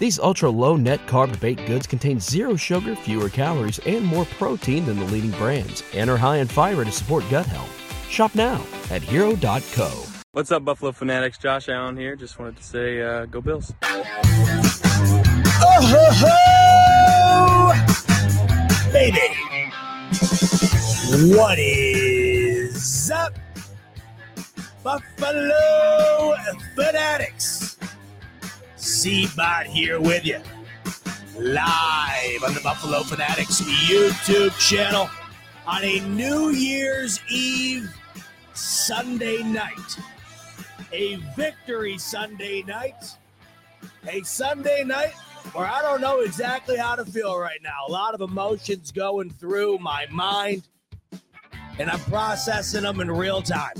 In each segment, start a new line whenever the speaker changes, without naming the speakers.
These ultra low net carb baked goods contain zero sugar, fewer calories, and more protein than the leading brands, and are high in fiber to support gut health. Shop now at hero.co.
What's up, Buffalo Fanatics? Josh Allen here. Just wanted to say, uh, go Bills.
Oh, ho, ho! Baby! What is up, Buffalo Fanatics? Z-Bot here with you. Live on the Buffalo Fanatics YouTube channel on a New Year's Eve Sunday night. A victory Sunday night. A Sunday night where I don't know exactly how to feel right now. A lot of emotions going through my mind, and I'm processing them in real time.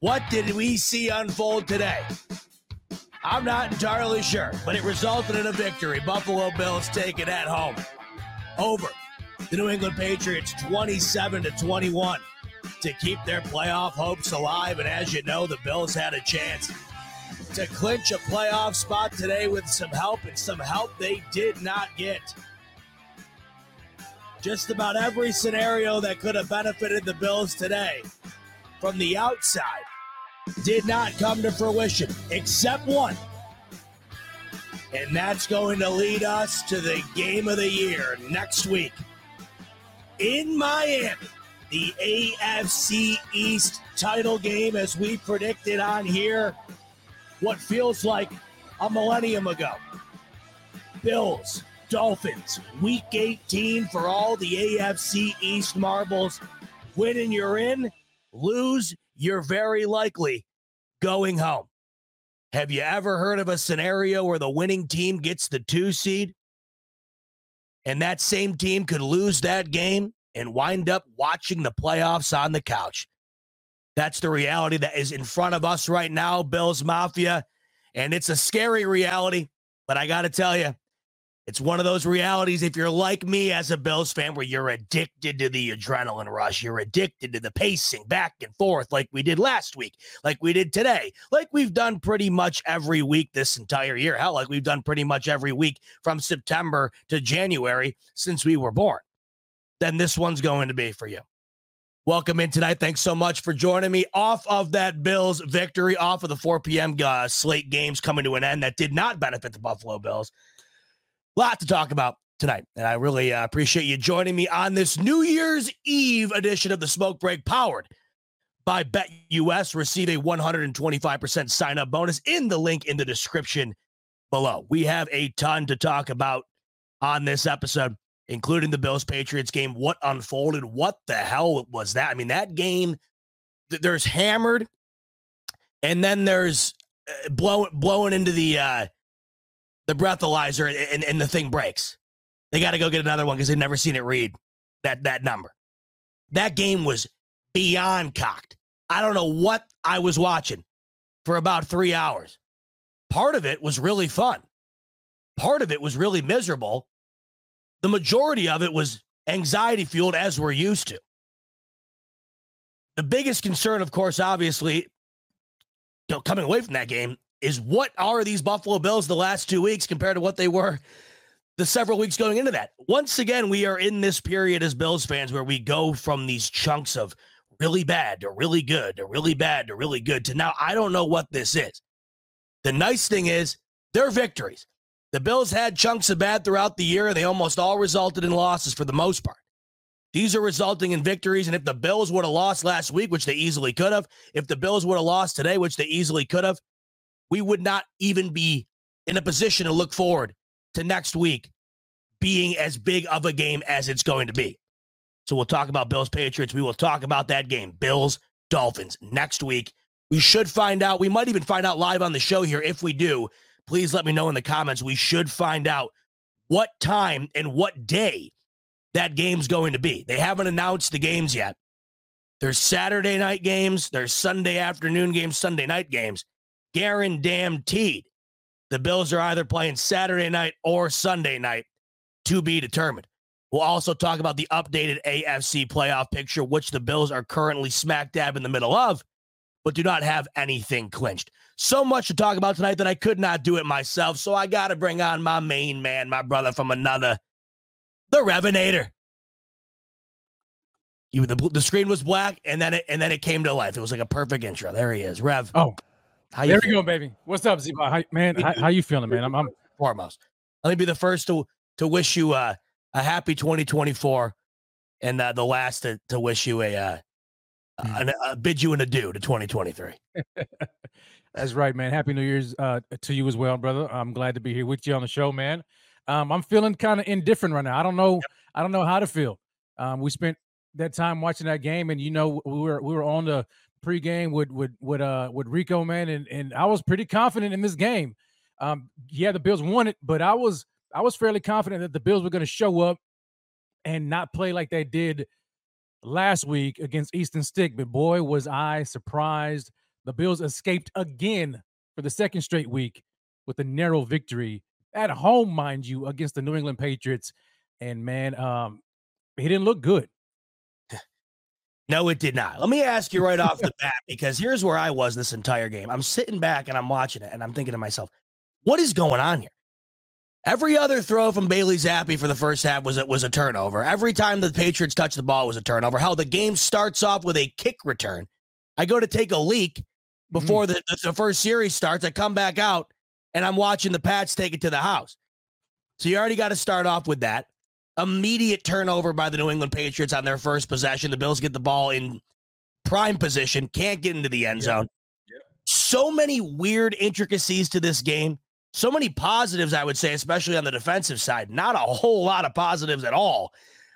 What did we see unfold today? I'm not entirely sure, but it resulted in a victory. Buffalo Bills take it at home. Over the New England Patriots 27 to 21 to keep their playoff hopes alive. And as you know, the Bills had a chance to clinch a playoff spot today with some help, and some help they did not get. Just about every scenario that could have benefited the Bills today from the outside did not come to fruition, except one. And that's going to lead us to the game of the year next week in Miami. The AFC East title game, as we predicted on here, what feels like a millennium ago. Bills, Dolphins, week 18 for all the AFC East marbles. Win and you're in, lose, you're very likely going home. Have you ever heard of a scenario where the winning team gets the two seed and that same team could lose that game and wind up watching the playoffs on the couch? That's the reality that is in front of us right now, Bills Mafia. And it's a scary reality, but I got to tell you, it's one of those realities. If you're like me as a Bills fan, where you're addicted to the adrenaline rush, you're addicted to the pacing back and forth, like we did last week, like we did today, like we've done pretty much every week this entire year. Hell, like we've done pretty much every week from September to January since we were born. Then this one's going to be for you. Welcome in tonight. Thanks so much for joining me off of that Bills victory, off of the 4 p.m. Uh, slate games coming to an end that did not benefit the Buffalo Bills lot to talk about tonight. And I really uh, appreciate you joining me on this New Year's Eve edition of the Smoke Break powered by BetUS. Receive a 125% sign up bonus in the link in the description below. We have a ton to talk about on this episode, including the Bills Patriots game. What unfolded? What the hell was that? I mean, that game, th- there's hammered, and then there's uh, blowing blowing into the uh, the breathalyzer and, and the thing breaks. They got to go get another one because they've never seen it read that that number. That game was beyond cocked. I don't know what I was watching for about three hours. Part of it was really fun. Part of it was really miserable. The majority of it was anxiety fueled as we're used to. The biggest concern, of course, obviously, coming away from that game is what are these Buffalo Bills the last two weeks compared to what they were the several weeks going into that? Once again, we are in this period as Bills fans where we go from these chunks of really bad to really good to really bad to really good to now I don't know what this is. The nice thing is they're victories. The Bills had chunks of bad throughout the year. They almost all resulted in losses for the most part. These are resulting in victories. And if the Bills would have lost last week, which they easily could have, if the Bills would have lost today, which they easily could have, we would not even be in a position to look forward to next week being as big of a game as it's going to be. So we'll talk about Bills Patriots. We will talk about that game, Bills Dolphins, next week. We should find out. We might even find out live on the show here. If we do, please let me know in the comments. We should find out what time and what day that game's going to be. They haven't announced the games yet. There's Saturday night games, there's Sunday afternoon games, Sunday night games. Guaranteed. The Bills are either playing Saturday night or Sunday night to be determined. We'll also talk about the updated AFC playoff picture, which the Bills are currently smack dab in the middle of, but do not have anything clinched. So much to talk about tonight that I could not do it myself. So I got to bring on my main man, my brother from another, the Revinator. You, the, the screen was black and then it and then it came to life. It was like a perfect intro. There he is, Rev.
Oh, how there we go, baby. What's up, Z? How, man, how, how, you feeling, man? I'm, I'm
foremost. Let me be the first to to wish you uh, a happy 2024, and uh, the last to, to wish you a, uh, mm. a, a bid you an adieu to 2023.
That's right, man. Happy New Year's uh, to you as well, brother. I'm glad to be here with you on the show, man. Um, I'm feeling kind of indifferent right now. I don't know. Yep. I don't know how to feel. Um, we spent that time watching that game, and you know, we were we were on the pregame with with with uh with Rico, man, and and I was pretty confident in this game. Um, yeah, the Bills won it, but I was I was fairly confident that the Bills were going to show up and not play like they did last week against Easton Stick. But boy, was I surprised. The Bills escaped again for the second straight week with a narrow victory at home, mind you, against the New England Patriots. And man, um, he didn't look good.
No, it did not. Let me ask you right off the bat, because here's where I was this entire game. I'm sitting back and I'm watching it and I'm thinking to myself, what is going on here? Every other throw from Bailey Zappe for the first half was it was a turnover. Every time the Patriots touched the ball was a turnover. How the game starts off with a kick return. I go to take a leak before mm-hmm. the, the first series starts. I come back out and I'm watching the Pats take it to the house. So you already got to start off with that. Immediate turnover by the New England Patriots on their first possession. The Bills get the ball in prime position, can't get into the end zone. So many weird intricacies to this game so many positives, I would say, especially on the defensive side. Not a whole lot of positives at all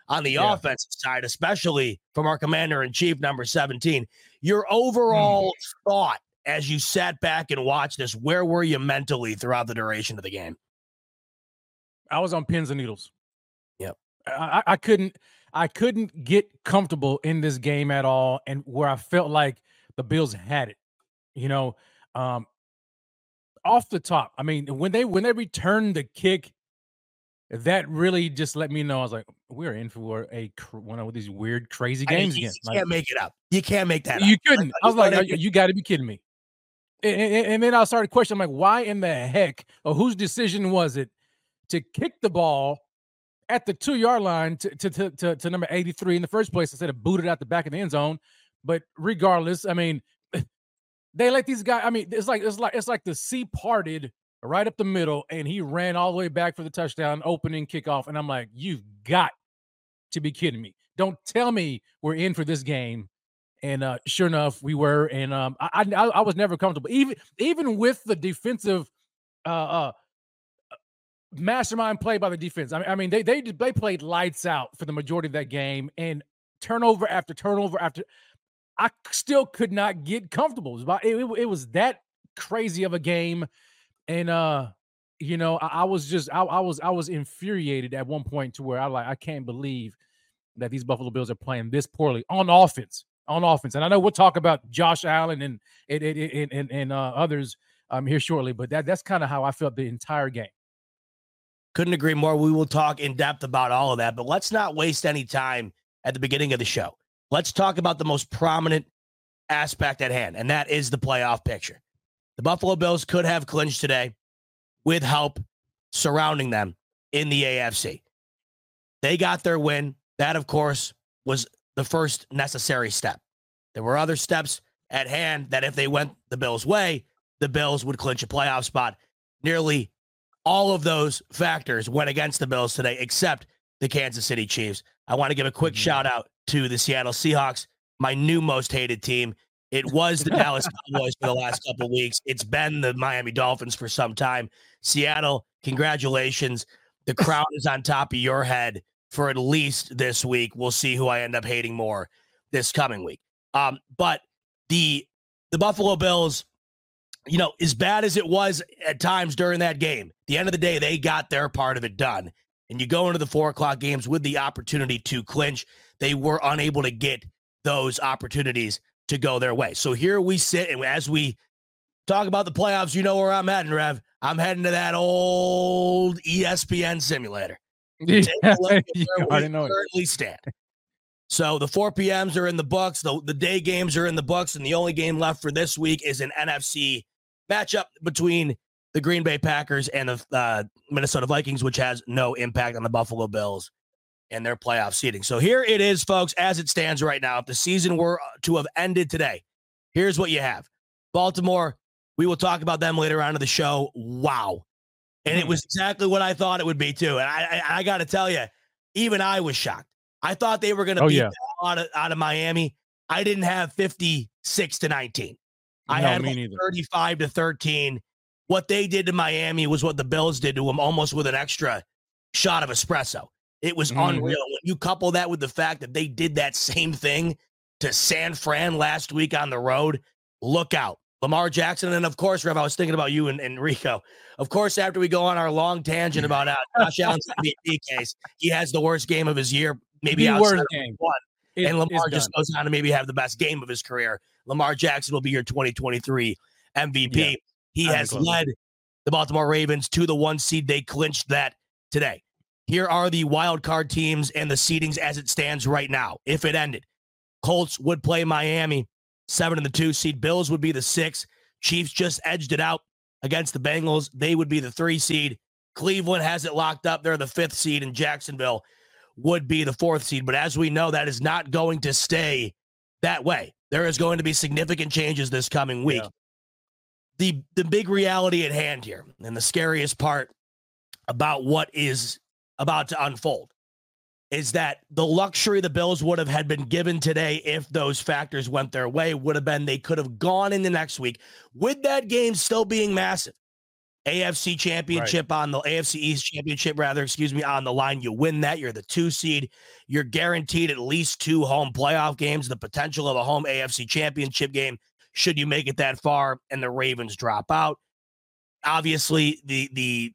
on the yeah. offensive side, especially from our commander in chief, number 17. Your overall mm. thought as you sat back and watched this, where were you mentally throughout the duration of the game?
I was on pins and needles. I, I couldn't I couldn't get comfortable in this game at all and where I felt like the Bills had it. You know, um, off the top, I mean, when they when they returned the kick, that really just let me know. I was like, we're in for a one of these weird, crazy games I mean,
again. You can't make it up. You can't make that.
You up. couldn't. I was like, you, you got to be kidding me. And, and, and, then I started questioning, like, why in the heck or whose decision was it to kick the ball at the two yard line to, to, to, to, number 83 in the first place instead of booted out the back of the end zone? But regardless, I mean, they let these guys. I mean, it's like it's like it's like the sea parted right up the middle, and he ran all the way back for the touchdown, opening kickoff. And I'm like, you've got to be kidding me! Don't tell me we're in for this game. And uh, sure enough, we were. And um, I, I, I was never comfortable, even even with the defensive uh, uh, mastermind play by the defense. I mean, I mean, they they they played lights out for the majority of that game, and turnover after turnover after I still could not get comfortable. It was, it, it was that crazy of a game, and uh, you know, I, I was just I, I, was I was infuriated at one point to where I like I can't believe that these Buffalo Bills are playing this poorly on offense. On offense, and I know we'll talk about Josh Allen and and and, and, and uh, others um here shortly, but that that's kind of how I felt the entire game.
Couldn't agree more. We will talk in depth about all of that, but let's not waste any time at the beginning of the show. Let's talk about the most prominent aspect at hand, and that is the playoff picture. The Buffalo Bills could have clinched today with help surrounding them in the AFC. They got their win. That, of course, was the first necessary step. There were other steps at hand that if they went the Bills' way, the Bills would clinch a playoff spot. Nearly all of those factors went against the Bills today, except the Kansas City Chiefs. I want to give a quick mm-hmm. shout out to the Seattle Seahawks, my new most hated team. It was the Dallas Cowboys for the last couple weeks. It's been the Miami Dolphins for some time. Seattle, congratulations. The crown is on top of your head for at least this week. We'll see who I end up hating more this coming week. Um, but the the Buffalo Bills, you know, as bad as it was at times during that game, the end of the day, they got their part of it done. And you go into the four o'clock games with the opportunity to clinch. They were unable to get those opportunities to go their way. So here we sit, and as we talk about the playoffs, you know where I'm heading, Rev. I'm heading to that old ESPN simulator. Yeah, I didn't you currently stand. So the 4 p.m.s are in the books. The, the day games are in the books, and the only game left for this week is an NFC matchup between the Green Bay Packers and the uh, Minnesota Vikings, which has no impact on the Buffalo Bills and their playoff seeding. So here it is, folks, as it stands right now. If the season were to have ended today, here's what you have Baltimore. We will talk about them later on in the show. Wow. And it hmm. was exactly what I thought it would be, too. And I, I, I got to tell you, even I was shocked. I thought they were going to oh, beat yeah. out, of, out of Miami. I didn't have 56 to 19. I no, had like 35 to 13. What they did to Miami was what the Bills did to them, almost with an extra shot of espresso. It was mm. unreal. When you couple that with the fact that they did that same thing to San Fran last week on the road, look out. Lamar Jackson. And of course, Rev, I was thinking about you and, and Rico. Of course, after we go on our long tangent about uh, Josh Allen's MVP case, he has the worst game of his year, maybe the worst game. One. It, and Lamar just goes on to maybe have the best game of his career. Lamar Jackson will be your 2023 MVP. Yeah, he has led the Baltimore Ravens to the one seed. They clinched that today. Here are the wild card teams and the seedings as it stands right now. If it ended, Colts would play Miami, seven and the two seed. Bills would be the six. Chiefs just edged it out against the Bengals. They would be the three seed. Cleveland has it locked up. They're the fifth seed, and Jacksonville would be the fourth seed. But as we know, that is not going to stay that way. There is going to be significant changes this coming week. Yeah. The the big reality at hand here, and the scariest part about what is about to unfold is that the luxury the Bills would have had been given today if those factors went their way would have been they could have gone in the next week with that game still being massive. AFC championship right. on the AFC East championship, rather, excuse me, on the line. You win that, you're the two seed. You're guaranteed at least two home playoff games, the potential of a home AFC championship game, should you make it that far and the Ravens drop out. Obviously, the the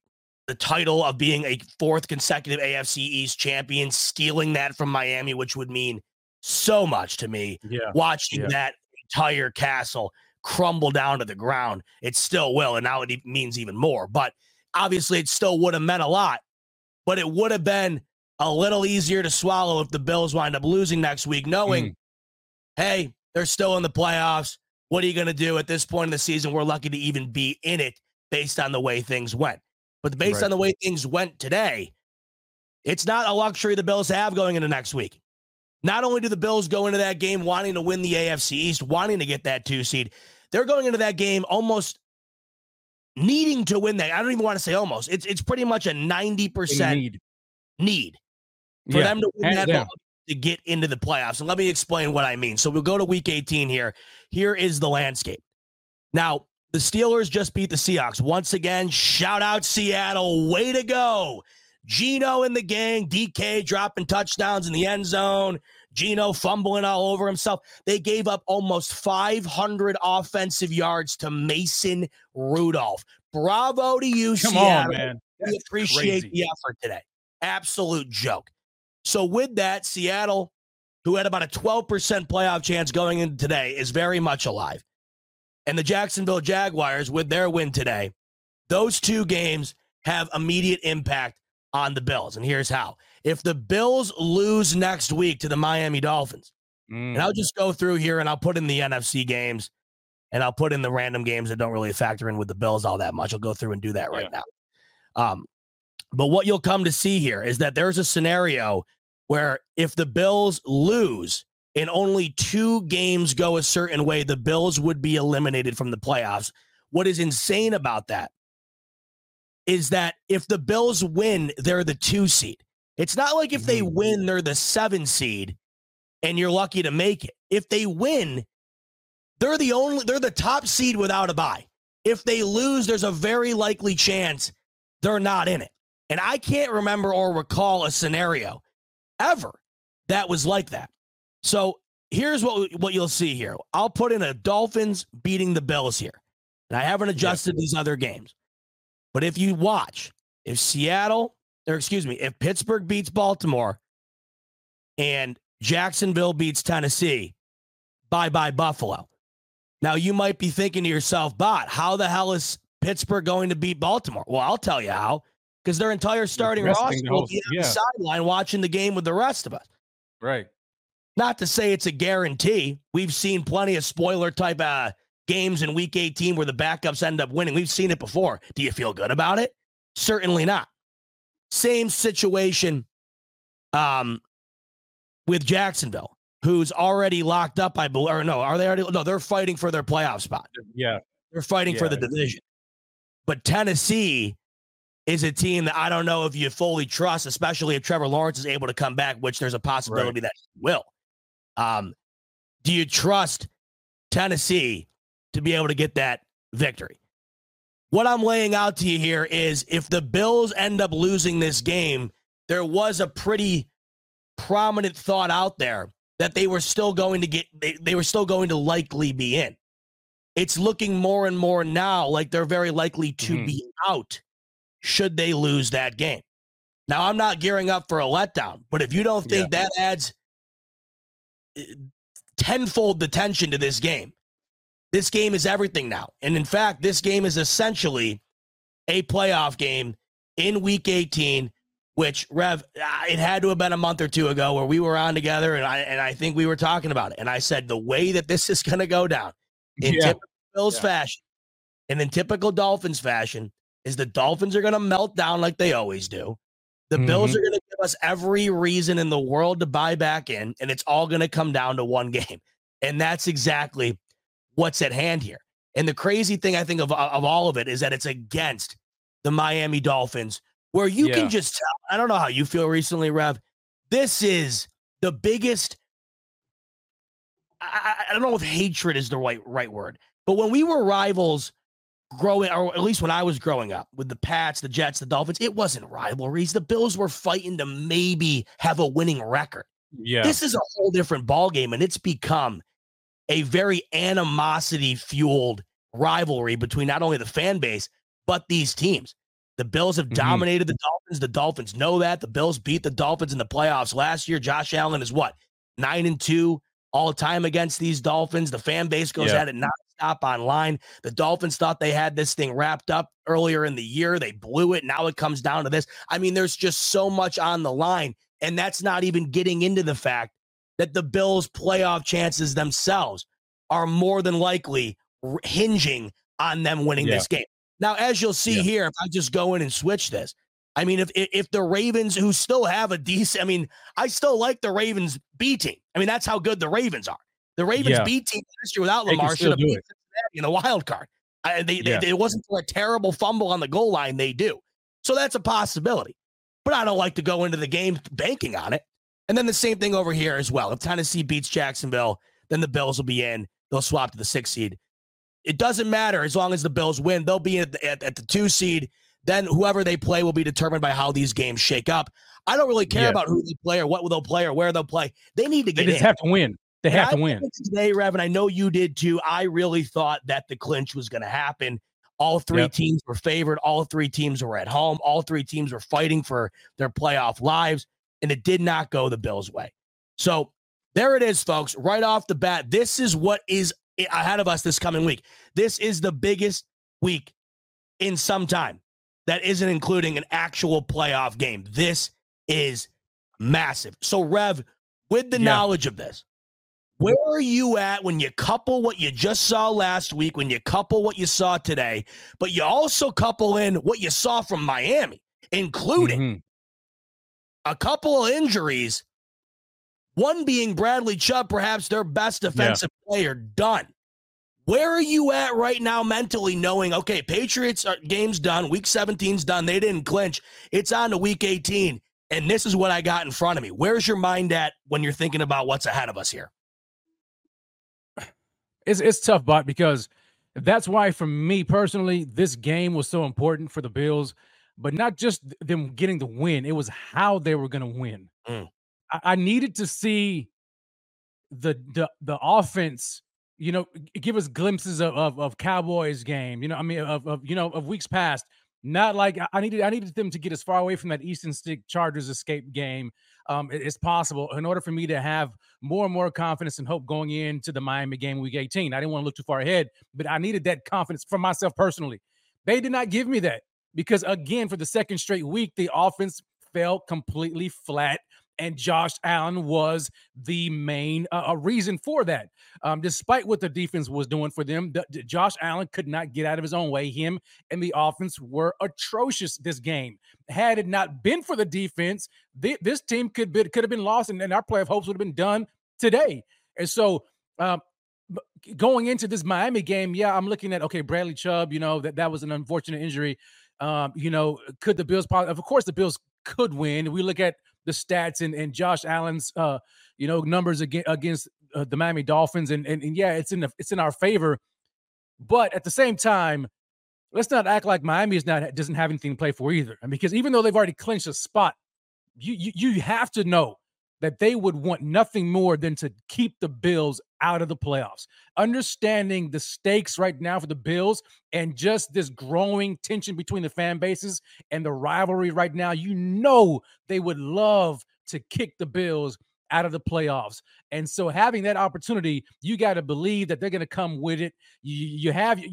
the title of being a fourth consecutive AFC East champion, stealing that from Miami, which would mean so much to me. Yeah. Watching yeah. that entire castle crumble down to the ground, it still will. And now it means even more. But obviously, it still would have meant a lot. But it would have been a little easier to swallow if the Bills wind up losing next week, knowing, mm. hey, they're still in the playoffs. What are you going to do at this point in the season? We're lucky to even be in it based on the way things went. But based right. on the way things went today, it's not a luxury the Bills have going into next week. Not only do the Bills go into that game wanting to win the AFC East, wanting to get that two seed, they're going into that game almost needing to win that. I don't even want to say almost. It's it's pretty much a 90% need, need for yeah, them to win that ball to get into the playoffs. And let me explain what I mean. So we'll go to week 18 here. Here is the landscape. Now, the Steelers just beat the Seahawks. Once again, shout out Seattle. Way to go. Geno and the gang, DK dropping touchdowns in the end zone, Geno fumbling all over himself. They gave up almost 500 offensive yards to Mason Rudolph. Bravo to you, Come Seattle. On, man. we appreciate crazy. the effort today. Absolute joke. So, with that, Seattle, who had about a 12% playoff chance going in today, is very much alive and the Jacksonville Jaguars with their win today, those two games have immediate impact on the Bills. And here's how. If the Bills lose next week to the Miami Dolphins, mm. and I'll just go through here and I'll put in the NFC games and I'll put in the random games that don't really factor in with the Bills all that much. I'll go through and do that right yeah. now. Um, but what you'll come to see here is that there's a scenario where if the Bills lose and only two games go a certain way, the Bills would be eliminated from the playoffs. What is insane about that is that if the Bills win, they're the two seed. It's not like if they mm-hmm. win, they're the seven seed and you're lucky to make it. If they win, they're the only they're the top seed without a bye. If they lose, there's a very likely chance they're not in it. And I can't remember or recall a scenario ever that was like that. So here's what what you'll see here. I'll put in a Dolphins beating the Bills here. And I haven't adjusted yeah. these other games. But if you watch, if Seattle, or excuse me, if Pittsburgh beats Baltimore and Jacksonville beats Tennessee, bye bye Buffalo. Now you might be thinking to yourself, "Bot, how the hell is Pittsburgh going to beat Baltimore?" Well, I'll tell you how. Because their entire starting roster will be on yeah. the sideline watching the game with the rest of us.
Right.
Not to say it's a guarantee. We've seen plenty of spoiler type uh, games in week 18 where the backups end up winning. We've seen it before. Do you feel good about it? Certainly not. Same situation um, with Jacksonville, who's already locked up, I believe. Or no, are they already? No, they're fighting for their playoff spot.
Yeah.
They're fighting yeah. for the division. But Tennessee is a team that I don't know if you fully trust, especially if Trevor Lawrence is able to come back, which there's a possibility right. that he will. Um, do you trust Tennessee to be able to get that victory? What I'm laying out to you here is if the Bills end up losing this game, there was a pretty prominent thought out there that they were still going to get they, they were still going to likely be in. It's looking more and more now like they're very likely to mm-hmm. be out should they lose that game. Now, I'm not gearing up for a letdown, but if you don't think yeah. that adds eh, tenfold the tension to this game, this game is everything now. And in fact, this game is essentially a playoff game in week 18, which Rev, ah, it had to have been a month or two ago where we were on together and I and I think we were talking about it. And I said the way that this is gonna go down in yeah. typical Bills yeah. fashion and in typical Dolphins fashion, is the Dolphins are going to melt down like they always do. The mm-hmm. Bills are going to give us every reason in the world to buy back in, and it's all going to come down to one game. And that's exactly what's at hand here. And the crazy thing I think of, uh, of all of it is that it's against the Miami Dolphins, where you yeah. can just tell. I don't know how you feel recently, Rev. This is the biggest. I, I don't know if hatred is the right right word, but when we were rivals growing, or at least when I was growing up with the Pats, the Jets, the Dolphins, it wasn't rivalries. The Bills were fighting to maybe have a winning record.
Yeah.
This is a whole different ballgame, and it's become a very animosity fueled rivalry between not only the fan base, but these teams. The Bills have mm-hmm. dominated the Dolphins. The Dolphins know that. The Bills beat the Dolphins in the playoffs last year. Josh Allen is what? Nine and two all time against these Dolphins. The fan base goes yeah. at it nonstop online. The Dolphins thought they had this thing wrapped up earlier in the year. They blew it. Now it comes down to this. I mean, there's just so much on the line. And that's not even getting into the fact that the Bills' playoff chances themselves are more than likely hinging on them winning yeah. this game. Now, as you'll see yeah. here, if I just go in and switch this, I mean, if if the Ravens, who still have a decent, I mean, I still like the Ravens B team. I mean, that's how good the Ravens are. The Ravens yeah. B team last year without Lamar should have beat Cincinnati in the wild card. I, they, yeah. they, it wasn't for a terrible fumble on the goal line. They do. So that's a possibility. But I don't like to go into the game banking on it. And then the same thing over here as well. If Tennessee beats Jacksonville, then the Bills will be in. They'll swap to the six seed. It doesn't matter as long as the Bills win. They'll be at the, at, at the two seed. Then whoever they play will be determined by how these games shake up. I don't really care yeah. about who they play or what they'll play or where they'll play. They need to get.
They just
in.
have to win. They have to win
today, Rev. And I know you did too. I really thought that the clinch was going to happen. All three yep. teams were favored. All three teams were at home. All three teams were fighting for their playoff lives, and it did not go the Bills' way. So there it is, folks. Right off the bat, this is what is ahead of us this coming week. This is the biggest week in some time that isn't including an actual playoff game. This is massive. So, Rev, with the yeah. knowledge of this, where are you at when you couple what you just saw last week, when you couple what you saw today, but you also couple in what you saw from Miami, including mm-hmm. A couple of injuries? One being Bradley Chubb, perhaps their best defensive yeah. player, done. Where are you at right now mentally knowing, okay, Patriots are, game's done, week 17's done, they didn't clinch, it's on to week 18, and this is what I got in front of me. Where's your mind at when you're thinking about what's ahead of us here?
It's, it's tough, but because that's why, for me personally, this game was so important for the Bills, but not just them getting the win, it was how they were going to win. Mm. I, I needed to see the the the offense you know, give us glimpses of, of, of Cowboys game, you know, I mean, of, of, you know, of weeks past. Not like I needed, I needed them to get as far away from that Easton Stick Chargers escape game um, as possible in order for me to have more and more confidence and hope going into the Miami game week 18. I didn't want to look too far ahead, but I needed that confidence for myself personally. They did not give me that because, again, for the second straight week, the offense fell completely flat and Josh Allen was the main uh, reason for that. Um, despite what the defense was doing for them, the, the Josh Allen could not get out of his own way. Him and the offense were atrocious this game. Had it not been for the defense, th- this team could be, could have been lost, and, and our play of hopes would have been done today. And so. Um, going into this Miami game, yeah, I'm looking at okay, Bradley Chubb. You know that that was an unfortunate injury. Um, you know, could the Bills? Of course, the Bills could win. We look at the stats and, and Josh Allen's uh, you know numbers against against uh, the Miami Dolphins and, and and yeah it's in the, it's in our favor but at the same time let's not act like Miami is not doesn't have anything to play for either and because even though they've already clinched a spot you you, you have to know that they would want nothing more than to keep the Bills out of the playoffs. Understanding the stakes right now for the Bills and just this growing tension between the fan bases and the rivalry right now, you know they would love to kick the Bills out of the playoffs. And so having that opportunity, you got to believe that they're going to come with it. You, you have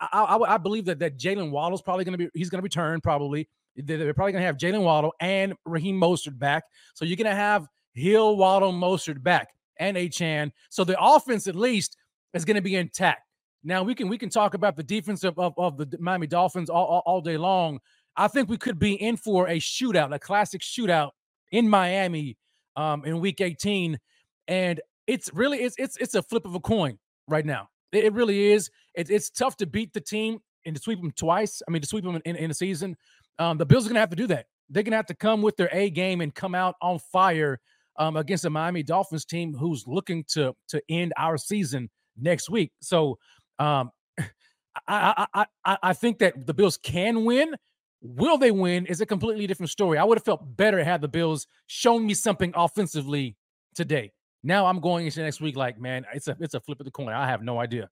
I, I, I, believe that that Jaylen Waddle's probably going to be he's going to return probably. They're probably going to have Jaylen Waddle and Raheem Mostert back. So you're going to have Hill, Waddle, Mostert back, and Achane. So the offense, at least, is going to be intact. Now we can we can talk about the defense of, of, of the Miami Dolphins all, all, all day long. I think we could be in for a shootout, a classic shootout in Miami um, in Week 18, and it's really it's it's it's a flip of a coin right now. It, it really is. It, it's tough to beat the team and to sweep them twice. I mean, to sweep them in, in a season. Um, the Bills are going to have to do that. They're going to have to come with their A game and come out on fire um, against the Miami Dolphins team who's looking to to end our season next week. So um, I, I I I think that the Bills can win. Will they win is a completely different story. I would have felt better had the Bills shown me something offensively today. Now I'm going into next week like, man, it's a it's a flip of the coin. I have no idea.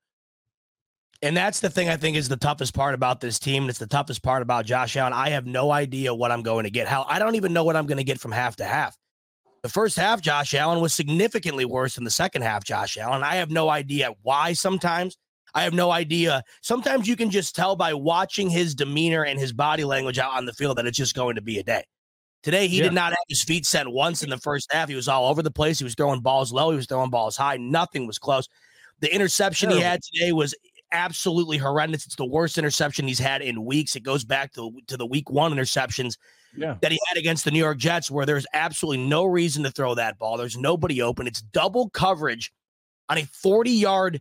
And that's the thing I think is the toughest part about this team. It's the toughest part about Josh Allen. I have no idea what I'm going to get. How I don't even know what I'm going to get from half to half. The first half, Josh Allen was significantly worse than the second half, Josh Allen. I have no idea why sometimes. I have no idea. Sometimes you can just tell by watching his demeanor and his body language out on the field that it's just going to be a day. Today, he yeah. did not have his feet set once in the first half. He was all over the place. He was throwing balls low. He was throwing balls high. Nothing was close. The interception he had today was absolutely horrendous. It's the worst interception he's had in weeks. It goes back to, to the week one interceptions yeah. that he had against the New York Jets, where there's absolutely no reason to throw that ball. There's nobody open. It's double coverage on a 40 yard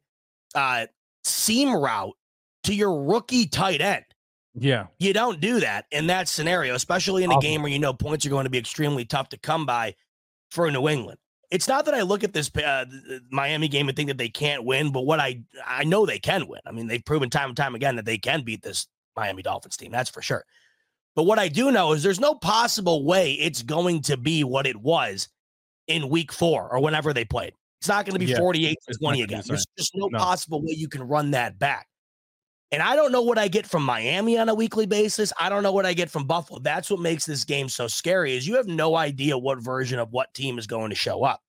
uh, seam route to your rookie tight end.
Yeah.
You don't do that in that scenario, especially in a game where you know points are going to be extremely tough to come by for New England. It's not that I look at this uh, Miami game and think that they can't win, but what I I know they can win. I mean, they've proven time and time again that they can beat this Miami Dolphins team. That's for sure. But what I do know is there's no possible way it's going to be what it was in week four or whenever they played. It's not going to be yeah, 48 to 20 again. There's just no, no possible way you can run that back. And I don't know what I get from Miami on a weekly basis. I don't know what I get from Buffalo. That's what makes this game so scary is you have no idea what version of what team is going to show up.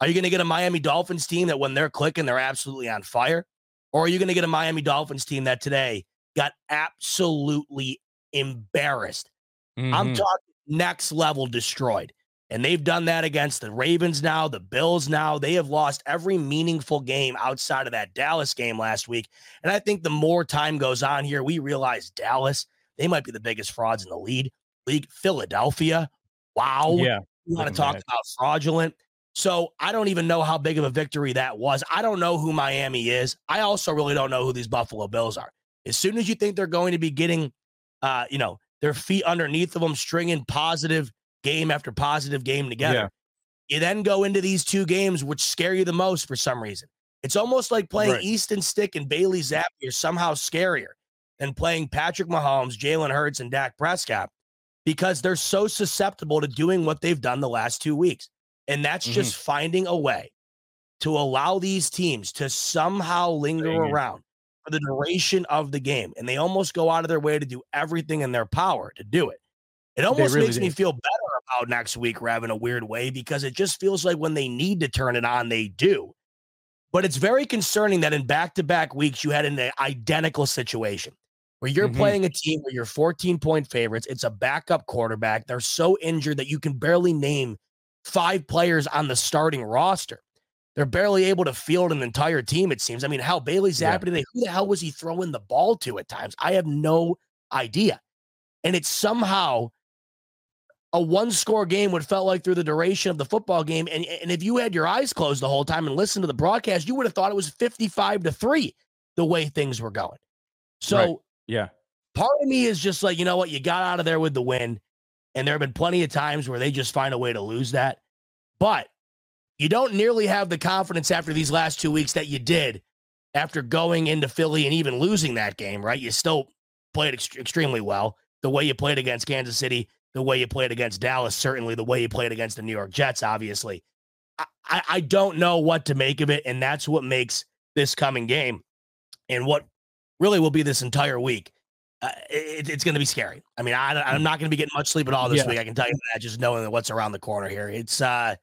Are you going to get a Miami Dolphins team that when they're clicking, they're absolutely on fire? Or are you going to get a Miami Dolphins team that today got absolutely embarrassed. Mm-hmm. I'm talking next level destroyed. And they've done that against the Ravens now, the Bills now. They have lost every meaningful game outside of that Dallas game last week. And I think the more time goes on here, we realize Dallas, they might be the biggest frauds in the lead. League Philadelphia. Wow.
Yeah.
You want to talk about fraudulent? So I don't even know how big of a victory that was. I don't know who Miami is. I also really don't know who these Buffalo Bills are. As soon as you think they're going to be getting, uh, you know, their feet underneath of them, stringing positive game after positive game together, yeah. you then go into these two games which scare you the most for some reason. It's almost like playing right. Easton Stick and Bailey Zappe is somehow scarier than playing Patrick Mahomes, Jalen Hurts, and Dak Prescott because they're so susceptible to doing what they've done the last two weeks. And that's mm-hmm. just finding a way to allow these teams to somehow linger around for the duration of the game. And they almost go out of their way to do everything in their power to do it. It almost really makes do. me feel better about next week, Rev, in a weird way, because it just feels like when they need to turn it on, they do. But it's very concerning that in back to back weeks, you had an identical situation where you're mm-hmm. playing a team where you're 14 point favorites. It's a backup quarterback. They're so injured that you can barely name five players on the starting roster. They're barely able to field an entire team, it seems. I mean, how Bailey Zappe yeah. today, who the hell was he throwing the ball to at times? I have no idea. And it's somehow a one score game would felt like through the duration of the football game. And, and if you had your eyes closed the whole time and listened to the broadcast, you would have thought it was 55 to 3 the way things were going. So, right.
yeah,
part of me is just like, you know what? You got out of there with the win. And there have been plenty of times where they just find a way to lose that. But you don't nearly have the confidence after these last two weeks that you did after going into Philly and even losing that game, right? You still played ex- extremely well. The way you played against Kansas City, the way you played against Dallas, certainly the way you played against the New York Jets, obviously. I, I don't know what to make of it. And that's what makes this coming game and what really will be this entire week. Uh, it, it's going to be scary. I mean, I, am not going to be getting much sleep at all this yeah. week. I can tell you that just knowing what's around the corner here. It's, uh,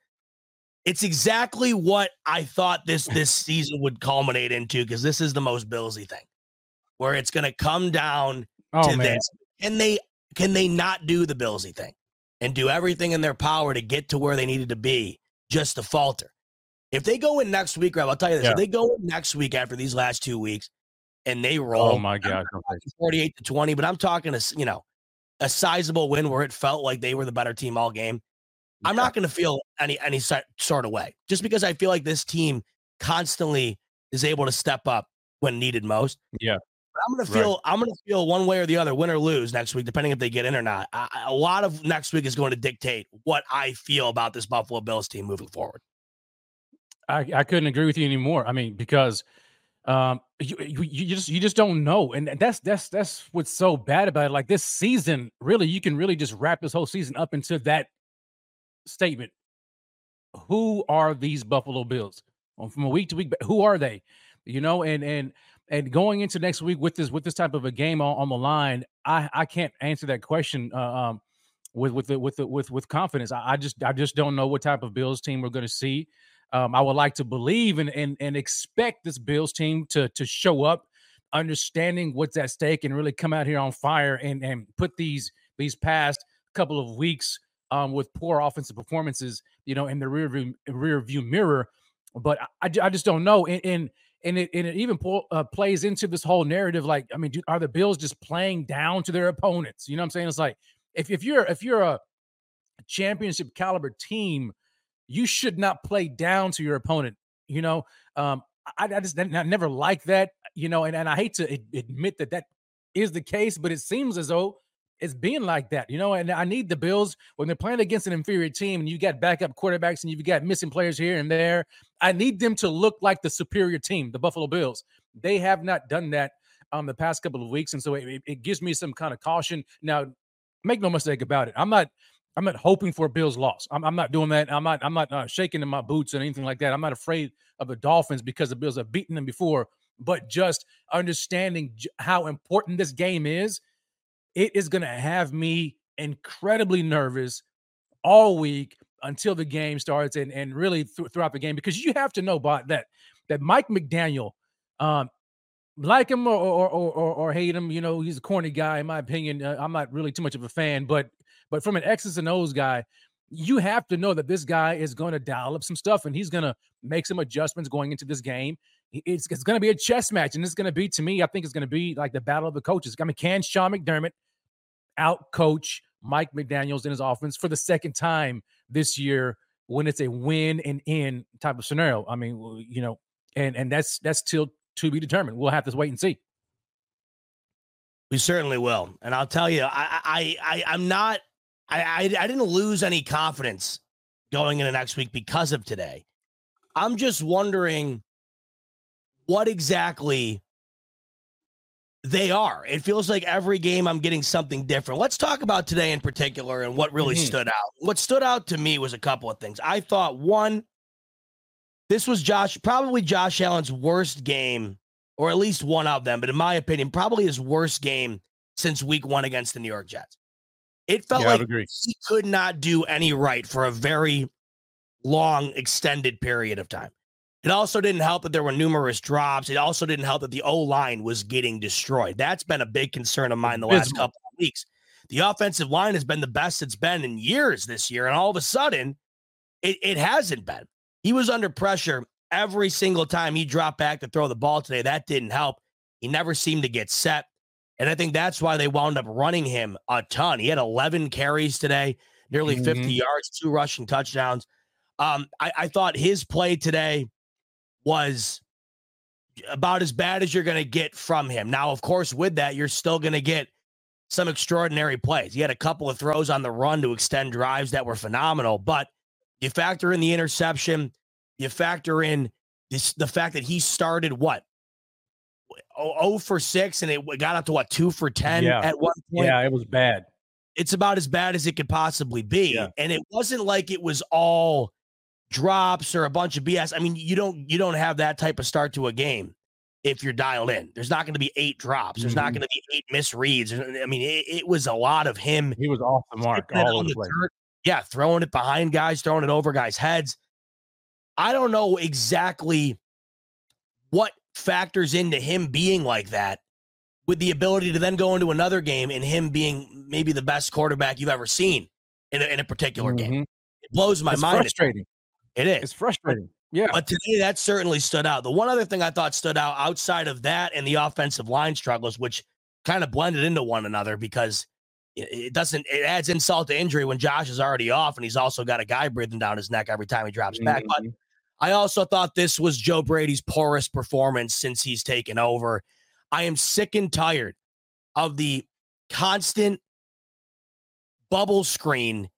it's exactly what I thought this this season would culminate into because this is the most Billsy thing, where it's going to come down oh, to man. this. Can they can they not do the Billsy thing and do everything in their power to get to where they needed to be just to falter? If they go in next week, Rob, I'll tell you this: yeah. if they go in next week after these last two weeks and they oh roll,
oh my god,
forty-eight to twenty, but I'm talking a you know a sizable win where it felt like they were the better team all game. I'm not going to feel any any sort of way just because I feel like this team constantly is able to step up when needed most.
Yeah.
I'm gonna feel right. I'm gonna feel one way or the other, win or lose next week, depending if they get in or not. I, a lot of next week is going to dictate what I feel about this Buffalo Bills team moving forward.
I, I couldn't agree with you anymore. I mean, because um, you, you, you just you just don't know, and that's that's that's what's so bad about it. Like this season, really, you can really just wrap this whole season up into that statement. Who are these Buffalo Bills? From a week to week, who are they? You know, and and and going into next week with this with this type of a game on, on the line, I I can't answer that question uh, um, with with the, with the, with with confidence. I, I, just I just don't know what type of Bills team we're going to see. Um, I would like to believe and, and and expect this Bills team to to show up, understanding what's at stake, and really come out here on fire and and put these these past couple of weeks um, with poor offensive performances, you know, in the rear view rear view mirror. But I, I just don't know. And and, and it, and it even pull, uh, plays into this whole narrative. Like, I mean, do, are the Bills just playing down to their opponents? You know what I'm saying? It's like if if you're if you're a championship caliber team, you should not play down to your opponent. You know, um, I, I just I never like that. You know, and, and I hate to admit that that is the case, but it seems as though it's being like that, you know. And I need the Bills when they're playing against an inferior team and you got backup quarterbacks and you've got missing players here and there. I need them to look like the superior team, the Buffalo Bills. They have not done that um the past couple of weeks, and so it, it gives me some kind of caution. Now, make no mistake about it, I'm not. I'm not hoping for a Bills loss. I'm, I'm not doing that. I'm not. I'm not uh, shaking in my boots or anything like that. I'm not afraid of the Dolphins because the Bills have beaten them before. But just understanding j- how important this game is it is going to have me incredibly nervous all week until the game starts and, and really th- throughout the game because you have to know about that that Mike McDaniel, um, like him or or, or or hate him, you know, he's a corny guy in my opinion. Uh, I'm not really too much of a fan, but but from an X's and O's guy, you have to know that this guy is going to dial up some stuff and he's going to make some adjustments going into this game. It's, it's going to be a chess match, and it's going to be to me. I think it's going to be like the battle of the coaches. I mean, can Sean McDermott out coach Mike McDaniels in his offense for the second time this year when it's a win and in type of scenario. I mean, you know, and and that's that's still to be determined. We'll have to wait and see.
We certainly will, and I'll tell you, I I, I I'm not, I, I I didn't lose any confidence going into next week because of today. I'm just wondering what exactly they are. It feels like every game I'm getting something different. Let's talk about today in particular and what really mm-hmm. stood out. What stood out to me was a couple of things. I thought one, this was Josh, probably Josh Allen's worst game, or at least one of them, but in my opinion, probably his worst game since week one against the New York Jets. It felt yeah, like he could not do any right for a very long, extended period of time. It also didn't help that there were numerous drops. It also didn't help that the O line was getting destroyed. That's been a big concern of mine the last couple of weeks. The offensive line has been the best it's been in years this year. And all of a sudden, it, it hasn't been. He was under pressure every single time he dropped back to throw the ball today. That didn't help. He never seemed to get set. And I think that's why they wound up running him a ton. He had 11 carries today, nearly mm-hmm. 50 yards, two rushing touchdowns. Um, I, I thought his play today was about as bad as you're going to get from him. Now, of course, with that, you're still going to get some extraordinary plays. He had a couple of throws on the run to extend drives that were phenomenal, but you factor in the interception, you factor in this the fact that he started what 0 for 6 and it got up to what 2 for 10 yeah. at one point.
Yeah, it was bad.
It's about as bad as it could possibly be. Yeah. And it wasn't like it was all drops or a bunch of BS. I mean, you don't you don't have that type of start to a game if you're dialed in. There's not going to be eight drops. There's mm-hmm. not going to be eight misreads. I mean, it, it, was a lot of him.
He was off the mark all the, the dirt.
Yeah, throwing it behind guys, throwing it over guys' heads. I don't know exactly what factors into him being like that with the ability to then go into another game and him being maybe the best quarterback you've ever seen in a, in a particular mm-hmm. game. It blows my
it's
mind.
Frustrating.
It is.
It's frustrating. Yeah.
But today that certainly stood out. The one other thing I thought stood out outside of that and the offensive line struggles, which kind of blended into one another because it doesn't it adds insult to injury when Josh is already off and he's also got a guy breathing down his neck every time he drops mm-hmm. back. But mm-hmm. I also thought this was Joe Brady's poorest performance since he's taken over. I am sick and tired of the constant bubble screen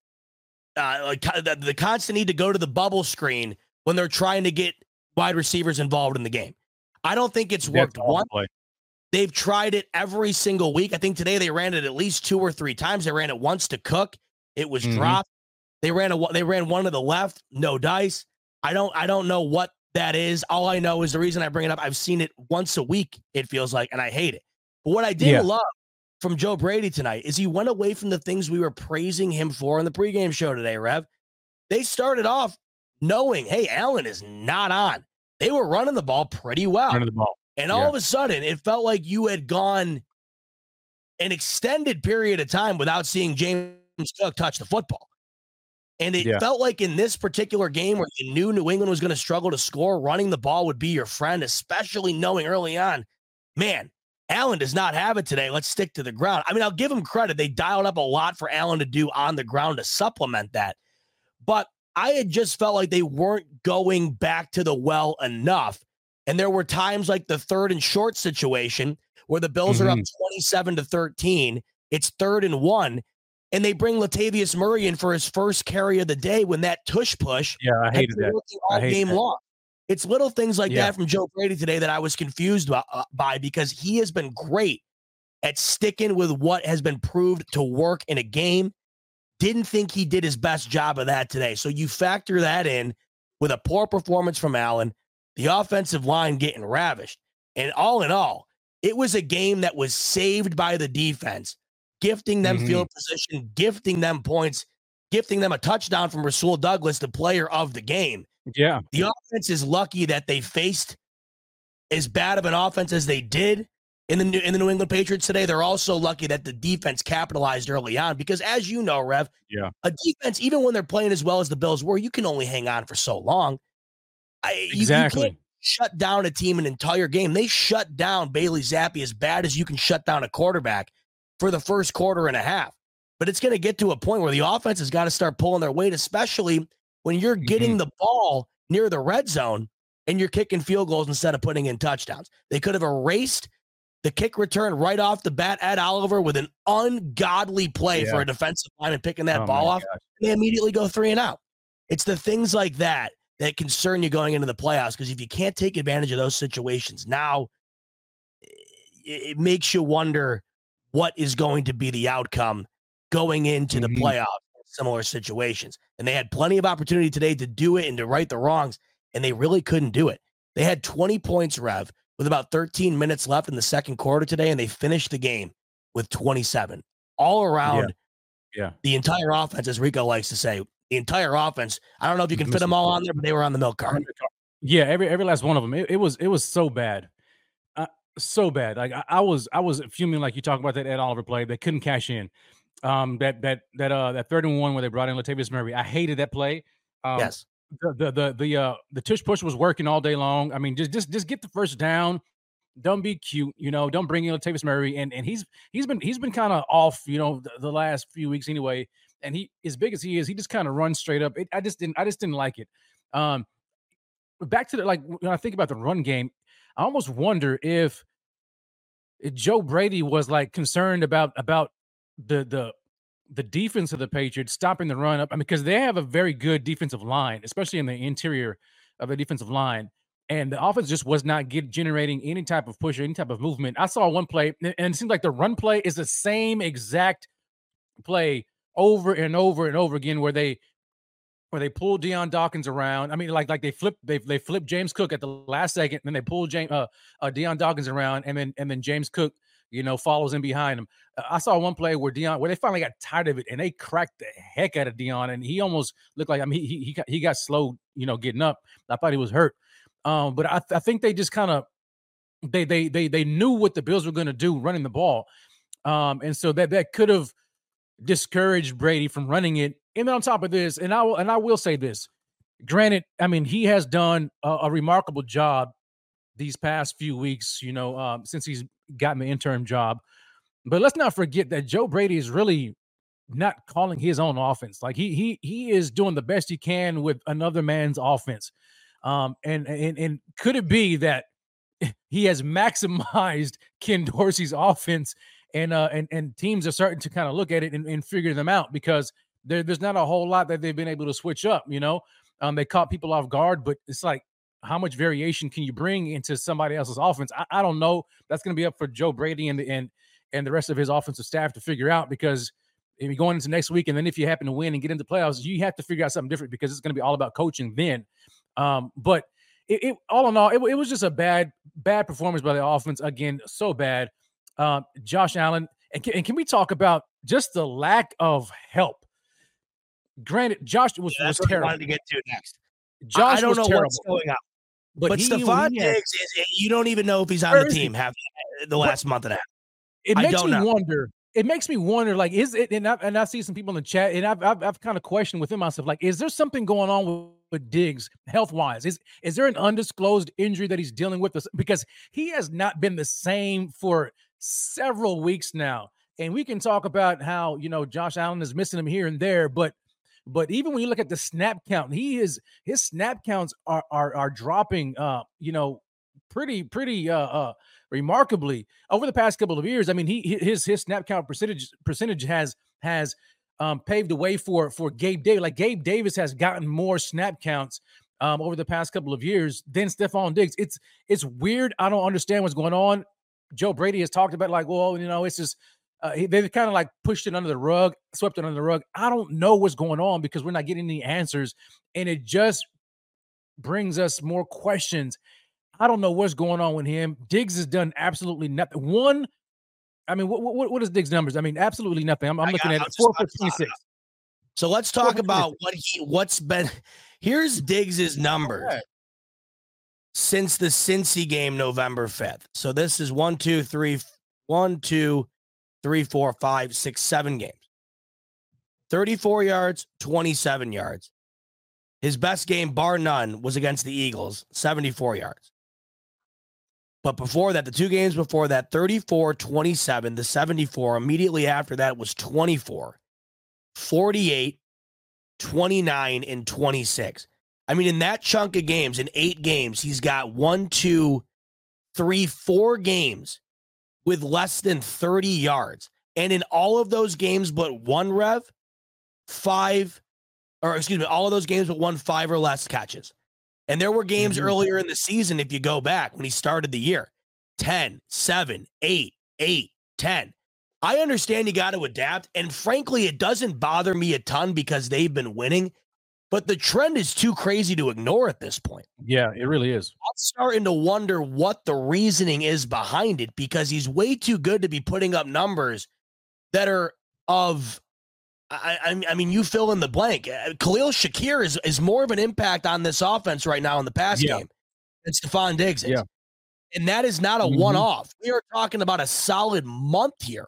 uh, like the, the constant need to go to the bubble screen when they're trying to get wide receivers involved in the game. I don't think it's worked one. They've tried it every single week. I think today they ran it at least two or three times. They ran it once to Cook. It was mm-hmm. dropped. They ran a they ran one to the left, no dice. I don't I don't know what that is. All I know is the reason I bring it up. I've seen it once a week. It feels like, and I hate it. But what I did yeah. love from Joe Brady tonight is he went away from the things we were praising him for in the pregame show today, Rev. They started off knowing, hey, Allen is not on. They were running the ball pretty well.
Running the ball.
And all yeah. of a sudden, it felt like you had gone an extended period of time without seeing James Cook touch the football. And it yeah. felt like in this particular game where you knew New England was going to struggle to score, running the ball would be your friend, especially knowing early on, man, Allen does not have it today. Let's stick to the ground. I mean, I'll give him credit. They dialed up a lot for Allen to do on the ground to supplement that. But I had just felt like they weren't going back to the well enough. And there were times like the third and short situation where the Bills mm-hmm. are up mm-hmm. 27 to 13. It's third and one. And they bring Latavius Murray in for his first carry of the day when that tush push.
Yeah, I hated that.
All
I hate
game
that.
long. It's little things like yeah. that from Joe Brady today that I was confused by, uh, because he has been great at sticking with what has been proved to work in a game. Didn't think he did his best job of that today. So you factor that in with a poor performance from Allen, the offensive line getting ravished. And all in all, it was a game that was saved by the defense, gifting them mm-hmm. field position, gifting them points, gifting them a touchdown from Rasul Douglas, the player of the game.
Yeah.
The offense is lucky that they faced as bad of an offense as they did in the New, in the New England Patriots today. They're also lucky that the defense capitalized early on because, as you know, Rev,
yeah,
a defense even when they're playing as well as the Bills were, you can only hang on for so long. I,
exactly.
You, you shut down a team an entire game. They shut down Bailey Zappe as bad as you can shut down a quarterback for the first quarter and a half. But it's going to get to a point where the offense has got to start pulling their weight, especially when you're getting mm-hmm. the ball near the red zone and you're kicking field goals instead of putting in touchdowns. They could have erased the kick return right off the bat Ed Oliver with an ungodly play yeah. for a defensive line and picking that oh ball off. They immediately go three and out. It's the things like that that concern you going into the playoffs because if you can't take advantage of those situations now, it, makes you wonder what is going to be the outcome going into mm-hmm. the playoffs similar situations. And they had plenty of opportunity today to do it and to right the wrongs, and they really couldn't do it. They had 20 points, Rev, with about 13 minutes left in the second quarter today, and they finished the game with 27. All around
yeah. yeah.
the entire offense, as Rico likes to say, the entire offense. I don't know if you can fit them all on there, but they were on the milk cart.
Yeah, every every last one of them. It, it was it was so bad, uh, so bad. Like I, I, was I was fuming. Like you talk about that Ed Oliver play, they couldn't cash in. Um, that that that uh that third and one where they brought in Latavius Murray. I hated that play. Um,
yes.
The the the the uh the tush push was working all day long. I mean, just just just get the first down. Don't be cute, you know. Don't bring in Latavius Murray, and and he's he's been he's been kind of off, you know, the, the last few weeks anyway and he as big as he is, he just kind of runs straight up. It, I just didn't I just didn't like it. Um, back to the like when I think about the run game, I almost wonder if, if Joe Brady was like concerned about about the the the defense of the Patriots stopping the run up. I mean, because they have a very good defensive line, especially in the interior of the defensive line. And the offense just was not get, generating any type of push or any type of movement. I saw one play, and it seems like the run play is the same exact play over and over and over again where they where they pull Dion Dawkins around. I mean, like like they flip they they flip James Cook at the last second, and then they pull James uh, uh Dion Dawkins around, and then and then James Cook you know follows in behind him. Uh, I saw one play where Dion where they finally got tired of it and they cracked the heck out of Dion, and he almost looked like I mean he he got, he got slow you know getting up. I thought he was hurt, um, but I I think they just kind of they they they they knew what the Bills were going to do running the ball, um, and so that that could have discouraged Brady from running it. And then on top of this, and I will and I will say this, granted, I mean he has done a, a remarkable job these past few weeks, you know, um, since he's gotten the interim job. But let's not forget that Joe Brady is really not calling his own offense. Like he he he is doing the best he can with another man's offense. Um, and and and could it be that he has maximized Ken Dorsey's offense and uh and and teams are starting to kind of look at it and, and figure them out because there, there's not a whole lot that they've been able to switch up. You know, um, they caught people off guard, but it's like how much variation can you bring into somebody else's offense? I, I don't know. That's going to be up for Joe Brady and the and and the rest of his offensive staff to figure out because if you're going into next week and then if you happen to win and get into playoffs, you have to figure out something different because it's going to be all about coaching then. Um, but it, it, all in all, it, it was just a bad bad performance by the offense again, so bad uh, Josh Allen. And can, and can, we talk about just the lack of help? Granted, Josh was, yeah, was terrible.
wanted to get to next.
Josh
I don't know
terrible.
what's going on. But, but he, Stefon Diggs, is, you don't even know if he's on the team have the last but, month and a half.
It makes me know. wonder. It makes me wonder, like, is it? And I, and I see some people in the chat, and I've, I've, I've kind of questioned within myself, like, is there something going on with, with Diggs health wise? Is is there an undisclosed injury that he's dealing with? Because he has not been the same for several weeks now. And we can talk about how, you know, Josh Allen is missing him here and there, but but even when you look at the snap count, he is his snap counts are are are dropping uh, you know, pretty pretty uh uh remarkably over the past couple of years. I mean, he his his snap count percentage percentage has has um, paved the way for for Gabe Davis. Like Gabe Davis has gotten more snap counts um, over the past couple of years than Stefon Diggs. It's it's weird. I don't understand what's going on. Joe Brady has talked about like, well, you know, it's just uh, they've kind of like pushed it under the rug, swept it under the rug. I don't know what's going on because we're not getting any answers, and it just brings us more questions. I don't know what's going on with him. Diggs has done absolutely nothing. One, I mean, what what, what is Diggs' numbers? I mean, absolutely nothing. I'm, I'm looking got, at it, four for twenty six.
So let's talk about what he what's been. Here's Diggs's numbers since the Cincy game November 5th. So this is one, two, three, one, two, three, four, five, six, seven games. 34 yards, 27 yards. His best game, bar none, was against the Eagles, 74 yards. But before that, the two games before that, 34, 27, the 74. Immediately after that was 24, 48, 29, and 26. I mean, in that chunk of games, in eight games, he's got one, two, three, four games with less than 30 yards. And in all of those games but one rev, five, or excuse me, all of those games but one, five or less catches. And there were games mm-hmm. earlier in the season, if you go back when he started the year 10, 7, 8, 8, 10. I understand you got to adapt. And frankly, it doesn't bother me a ton because they've been winning, but the trend is too crazy to ignore at this point.
Yeah, it really is.
I'm starting to wonder what the reasoning is behind it because he's way too good to be putting up numbers that are of. I, I mean, you fill in the blank. Uh, Khalil Shakir is, is more of an impact on this offense right now in the pass yeah. game than Stefon Diggs is. Yeah. And that is not a mm-hmm. one off. We are talking about a solid month here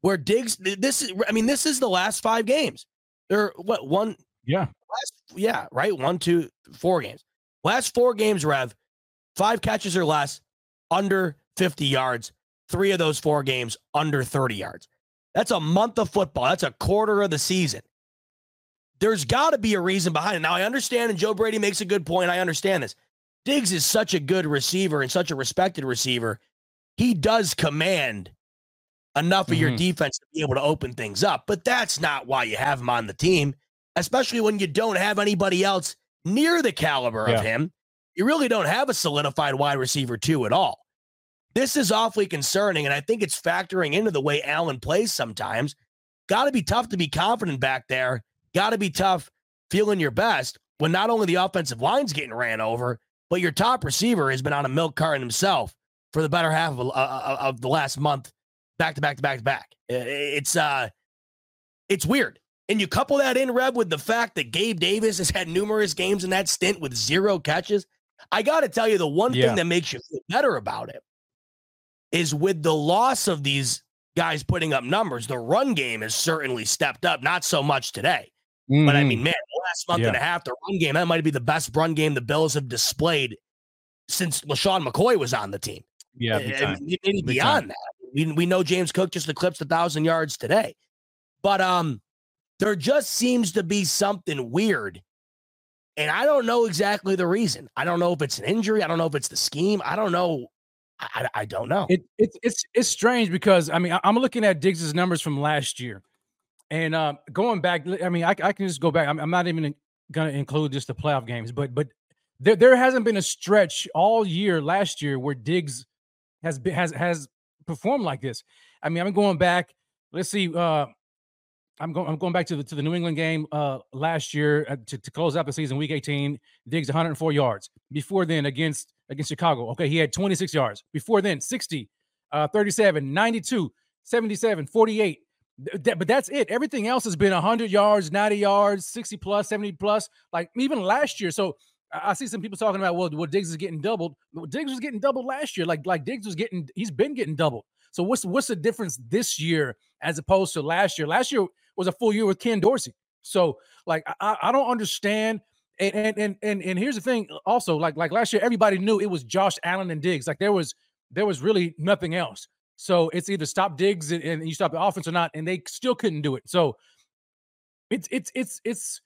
where Diggs, this is, I mean, this is the last five games. They're what, one?
Yeah.
Last, yeah, right. One, two, four games. Last four games, Rev, five catches or less, under 50 yards. Three of those four games, under 30 yards. That's a month of football. That's a quarter of the season. There's got to be a reason behind it. Now, I understand, and Joe Brady makes a good point. I understand this. Diggs is such a good receiver and such a respected receiver. He does command enough of mm-hmm. your defense to be able to open things up. But that's not why you have him on the team, especially when you don't have anybody else near the caliber yeah. of him. You really don't have a solidified wide receiver, two, at all. This is awfully concerning, and I think it's factoring into the way Allen plays sometimes. Got to be tough to be confident back there. Got to be tough feeling your best when not only the offensive line's getting ran over, but your top receiver has been on a milk carton himself for the better half of, uh, uh of the last month back to back to back to back. It's uh it's weird. And you couple that in, Rev, with the fact that Gabe Davis has had numerous games in that stint with zero catches. I got to tell you, the one yeah. thing that makes you feel better about it is with the loss of these guys putting up numbers, the run game has certainly stepped up. Not so much today. Mm-hmm. But I mean, mm-hmm. man, last month yeah. and a half, the run game, that might be the best run game the Bills have displayed since LeSean McCoy was on the team.
Yeah, maybe
beyond that. We, we know James Cook just eclipsed a thousand yards today, but um, there just seems to be something weird, and I don't know exactly the reason. I don't know if it's an injury. I don't know if it's the scheme. I don't know. I, I don't know.
It, it's it's it's strange because I mean I, am looking at Diggs's numbers from last year, and uh, going back. I mean I, I can just go back. I'm, I'm not even going to include just the playoff games, but but there there hasn't been a stretch all year last year where Diggs has has has performed like this. I mean, I'm going back. Let's see. Uh, I'm going. I'm going back to the to the New England game uh, last year uh, to, to close out the season, Week 18. Diggs 104 yards. Before then, against against Chicago, okay, he had 26 yards. Before then, 60, uh, 37, 92, 77, 48. Th- but that's it. Everything else has been 100 yards, 90 yards, 60 plus, 70 plus. Like even last year. So I see some people talking about well, well, Diggs is getting doubled. Diggs was getting doubled last year. Like like Diggs was getting, he's been getting doubled. So what's what's the difference this year as opposed to last year? Last year was a full year with Ken Dorsey. So like I, I don't understand. And, and and and and here's the thing. Also, like like last year, everybody knew it was Josh Allen and Diggs. Like there was there was really nothing else. So it's either stop Diggs and, and you stop the offense or not, and they still couldn't do it. So it's it's it's it's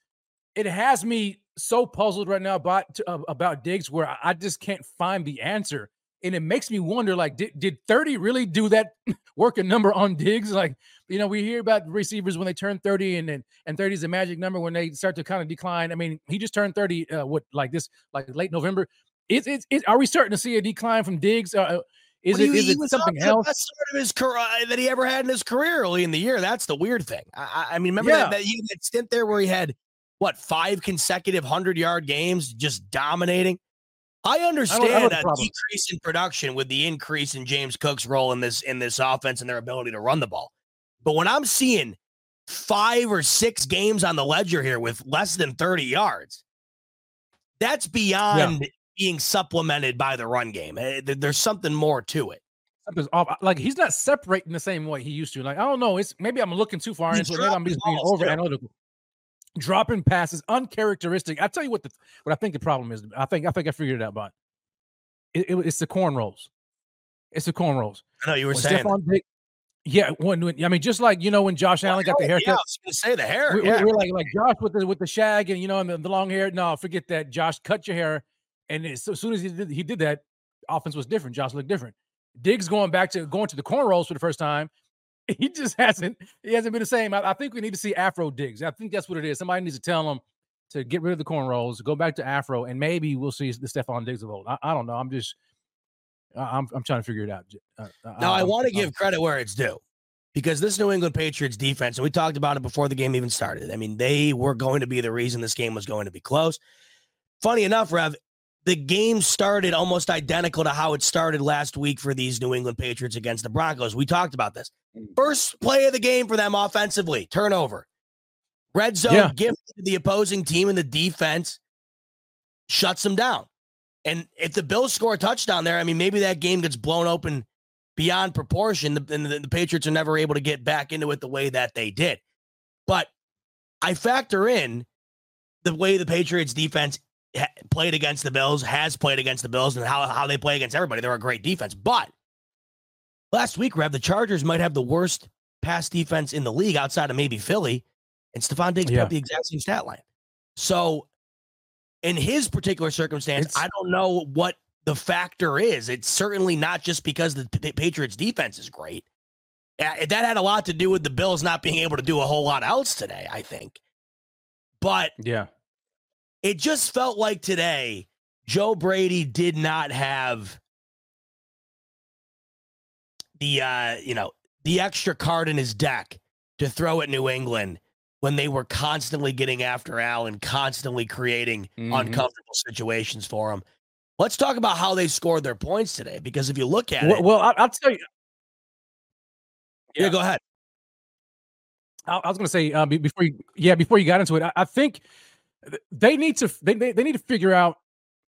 it has me so puzzled right now about uh, about Diggs where I just can't find the answer. And it makes me wonder, like, did, did 30 really do that working number on Diggs? Like, you know, we hear about receivers when they turn 30 and and, and 30 is a magic number when they start to kind of decline. I mean, he just turned 30, uh, what, like this, like late November. Is it, is, are we starting to see a decline from Diggs? Uh, uh is it, is it something else?
That's sort of his career that he ever had in his career early in the year. That's the weird thing. I, I mean, remember yeah. that, that, that stint there where he had what five consecutive hundred yard games, just dominating. I understand a decrease in production with the increase in James Cook's role in this in this offense and their ability to run the ball. But when I'm seeing five or six games on the ledger here with less than 30 yards, that's beyond yeah. being supplemented by the run game. Eh, there's something more to it.
Like he's not separating the same way he used to. Like I don't know. It's maybe I'm looking too far into it. I'm just being over analytical dropping passes, uncharacteristic. I tell you what the what I think the problem is. I think I think I figured it out, but it, it, it's the cornrows. It's the cornrows.
I know you were when saying.
Diggs, Yeah, when, when, I mean, just like you know when Josh Allen got the haircut.
Yeah, I was going to say the hair.
We,
yeah.
are like like Josh with the with the shag and you know and the, the long hair. No, forget that. Josh cut your hair, and as soon as he did, he did that, offense was different. Josh looked different. Diggs going back to going to the cornrows for the first time. He just hasn't. He hasn't been the same. I, I think we need to see Afro Diggs. I think that's what it is. Somebody needs to tell him to get rid of the cornrows, go back to Afro, and maybe we'll see the Stefon Diggs of old. I, I don't know. I'm just. I'm I'm trying to figure it out. Uh,
now I, I want to give credit where it's due because this New England Patriots defense, and we talked about it before the game even started. I mean, they were going to be the reason this game was going to be close. Funny enough, Rev, the game started almost identical to how it started last week for these New England Patriots against the Broncos. We talked about this. Mm. First play of the game for them offensively, turnover. Red zone yeah. gifted the opposing team and the defense shuts them down. And if the Bills score a touchdown there, I mean, maybe that game gets blown open beyond proportion, and the, the Patriots are never able to get back into it the way that they did. But I factor in the way the Patriots defense played against the Bills, has played against the Bills, and how, how they play against everybody. They're a great defense. But last week, Rev, the Chargers might have the worst pass defense in the league outside of maybe Philly, and Stefon Diggs yeah. put up the exact same stat line. So, in his particular circumstance, it's, I don't know what the factor is. It's certainly not just because the Patriots defense is great. That had a lot to do with the Bills not being able to do a whole lot else today, I think. But
yeah,
it just felt like today Joe Brady did not have the uh, you know, the extra card in his deck to throw at New England when they were constantly getting after Allen, constantly creating mm-hmm. uncomfortable situations for him. Let's talk about how they scored their points today, because if you look at
well,
it,
well, I'll, tell you.
Yeah, yeah go ahead.
I, I was going to say uh, before you, yeah, before you got into it, I, I think they need to they, they, they need to figure out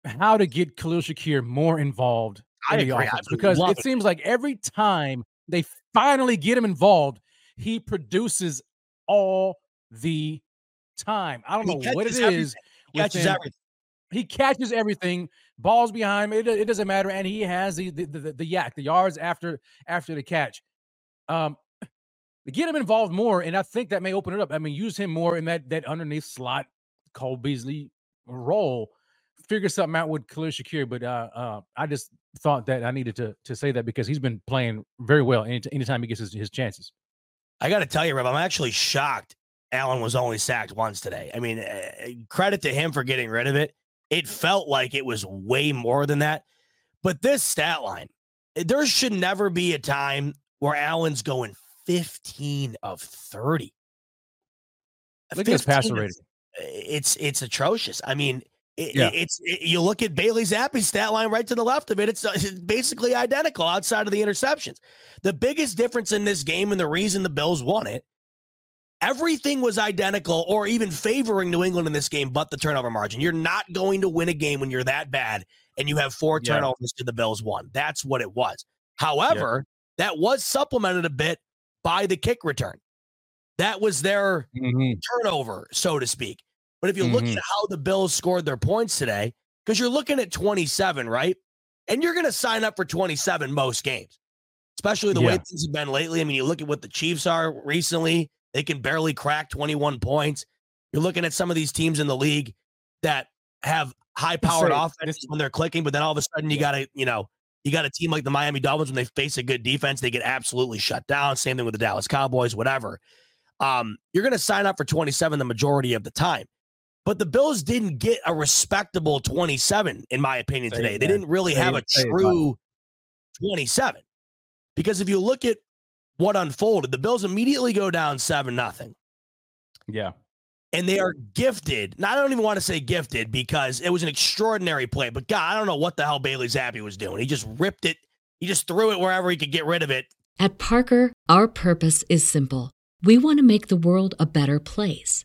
how to get Khalil Shakir more involved in I the agree. offense because it, it seems like every time they finally get him involved, he produces all the time. I don't know what it everything. is.
He catches everything.
He catches everything. Balls behind him. It, it doesn't matter, and he has the the, the the YAC, the yards after after the catch. Um, get him involved more, and I think that may open it up. I mean, use him more in that that underneath slot Cole Beasley role, figure something out with Khalil Shakir. But uh, uh, I just thought that I needed to to say that because he's been playing very well any, anytime he gets his, his chances.
I got to tell you, Rob, I'm actually shocked Allen was only sacked once today. I mean, uh, credit to him for getting rid of it. It felt like it was way more than that. But this stat line, there should never be a time where Allen's going 15 of 30.
Look at his passer rating
it's it's atrocious. I mean, it, yeah. it's it, you look at Bailey Zappe's stat line right to the left of it. It's, it's basically identical outside of the interceptions. The biggest difference in this game and the reason the Bills won it, everything was identical or even favoring New England in this game, but the turnover margin. You're not going to win a game when you're that bad and you have four turnovers yeah. to the Bills one. That's what it was. However, yeah. that was supplemented a bit by the kick return. That was their mm-hmm. turnover, so to speak. But if you mm-hmm. look at how the Bills scored their points today, because you're looking at 27, right? And you're going to sign up for 27 most games, especially the yeah. way things have been lately. I mean, you look at what the Chiefs are recently, they can barely crack 21 points. You're looking at some of these teams in the league that have high powered offense when they're clicking, but then all of a sudden you got to, you know, you got a team like the Miami Dolphins when they face a good defense, they get absolutely shut down. Same thing with the Dallas Cowboys, whatever. Um, you're going to sign up for 27 the majority of the time. But the Bills didn't get a respectable 27, in my opinion, Say today. They didn't really Say have a true 27. Because if you look at what unfolded, the Bills immediately go down 7 nothing.
Yeah.
And they are gifted. Now, I don't even want to say gifted because it was an extraordinary play. But God, I don't know what the hell Bailey Zappe was doing. He just ripped it. He just threw it wherever he could get rid of it.
At Parker, our purpose is simple. We want to make the world a better place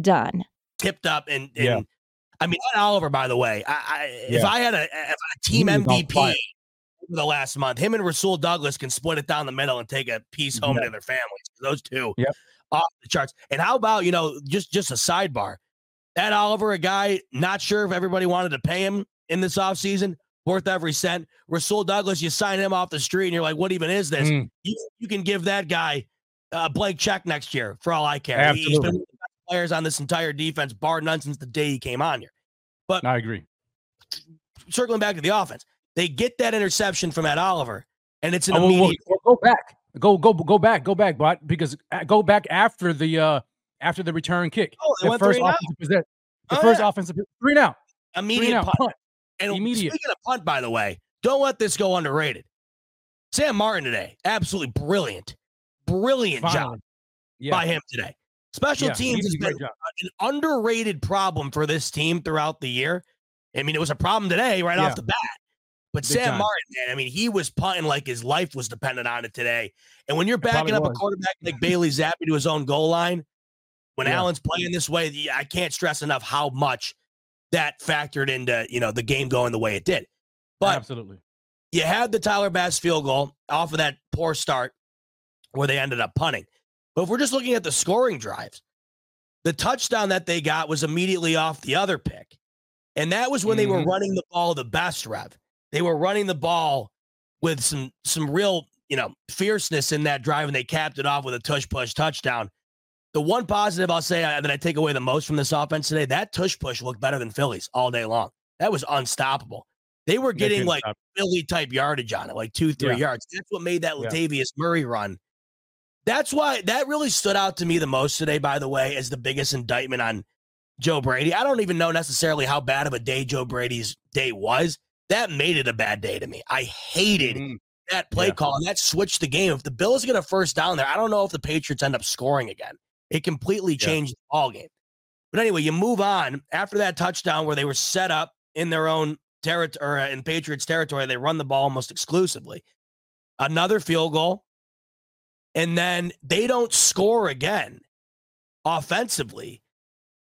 done.
Tipped up and, and yeah. I mean, Oliver, by the way, I, I yeah. if I had a, a team MVP the last month, him and Rasul Douglas can split it down the middle and take a piece home to their families. Those two
yep.
off the charts. And how about, you know, just just a sidebar. That Oliver, a guy not sure if everybody wanted to pay him in this offseason, worth every cent. Rasul Douglas, you sign him off the street and you're like, what even is this? Mm. You, you can give that guy a blank check next year for all I care.
Absolutely.
Players on this entire defense, bar none, since the day he came on here. But
I agree.
Circling back to the offense, they get that interception from Ed Oliver, and it's an oh, immediate.
Well, well, go back, go go go back, go back, but because uh, go back after the uh after the return kick.
Oh, the first offensive
possession. The oh, first yeah. offensive three now.
Immediate three now. punt. punt. And Immediate. speaking of punt, by the way, don't let this go underrated. Sam Martin today, absolutely brilliant, brilliant Finally. job yeah. by him today. Special yeah, teams has been an underrated problem for this team throughout the year. I mean, it was a problem today right yeah. off the bat. But Big Sam time. Martin, man, I mean, he was punting like his life was dependent on it today. And when you're backing up was. a quarterback like Bailey Zappe to his own goal line, when yeah. Allen's playing this way, I can't stress enough how much that factored into you know the game going the way it did. But
absolutely,
you had the Tyler Bass field goal off of that poor start where they ended up punting. But if we're just looking at the scoring drives, the touchdown that they got was immediately off the other pick. And that was when mm-hmm. they were mm-hmm. running the ball the best, Rev. They were running the ball with some some real, you know, fierceness in that drive, and they capped it off with a tush push touchdown. The one positive I'll say uh, that I take away the most from this offense today, that tush push looked better than Philly's all day long. That was unstoppable. They were getting like stop. Philly type yardage on it, like two, three yeah. yards. That's what made that Latavius yeah. Murray run that's why that really stood out to me the most today, by the way, as the biggest indictment on Joe Brady. I don't even know necessarily how bad of a day Joe Brady's day was. That made it a bad day to me. I hated mm-hmm. that play yeah. call and that switched the game. If the Bills get a first down there, I don't know if the Patriots end up scoring again. It completely changed yeah. the ball game. But anyway, you move on after that touchdown where they were set up in their own territory uh, in Patriots territory. They run the ball almost exclusively. Another field goal and then they don't score again offensively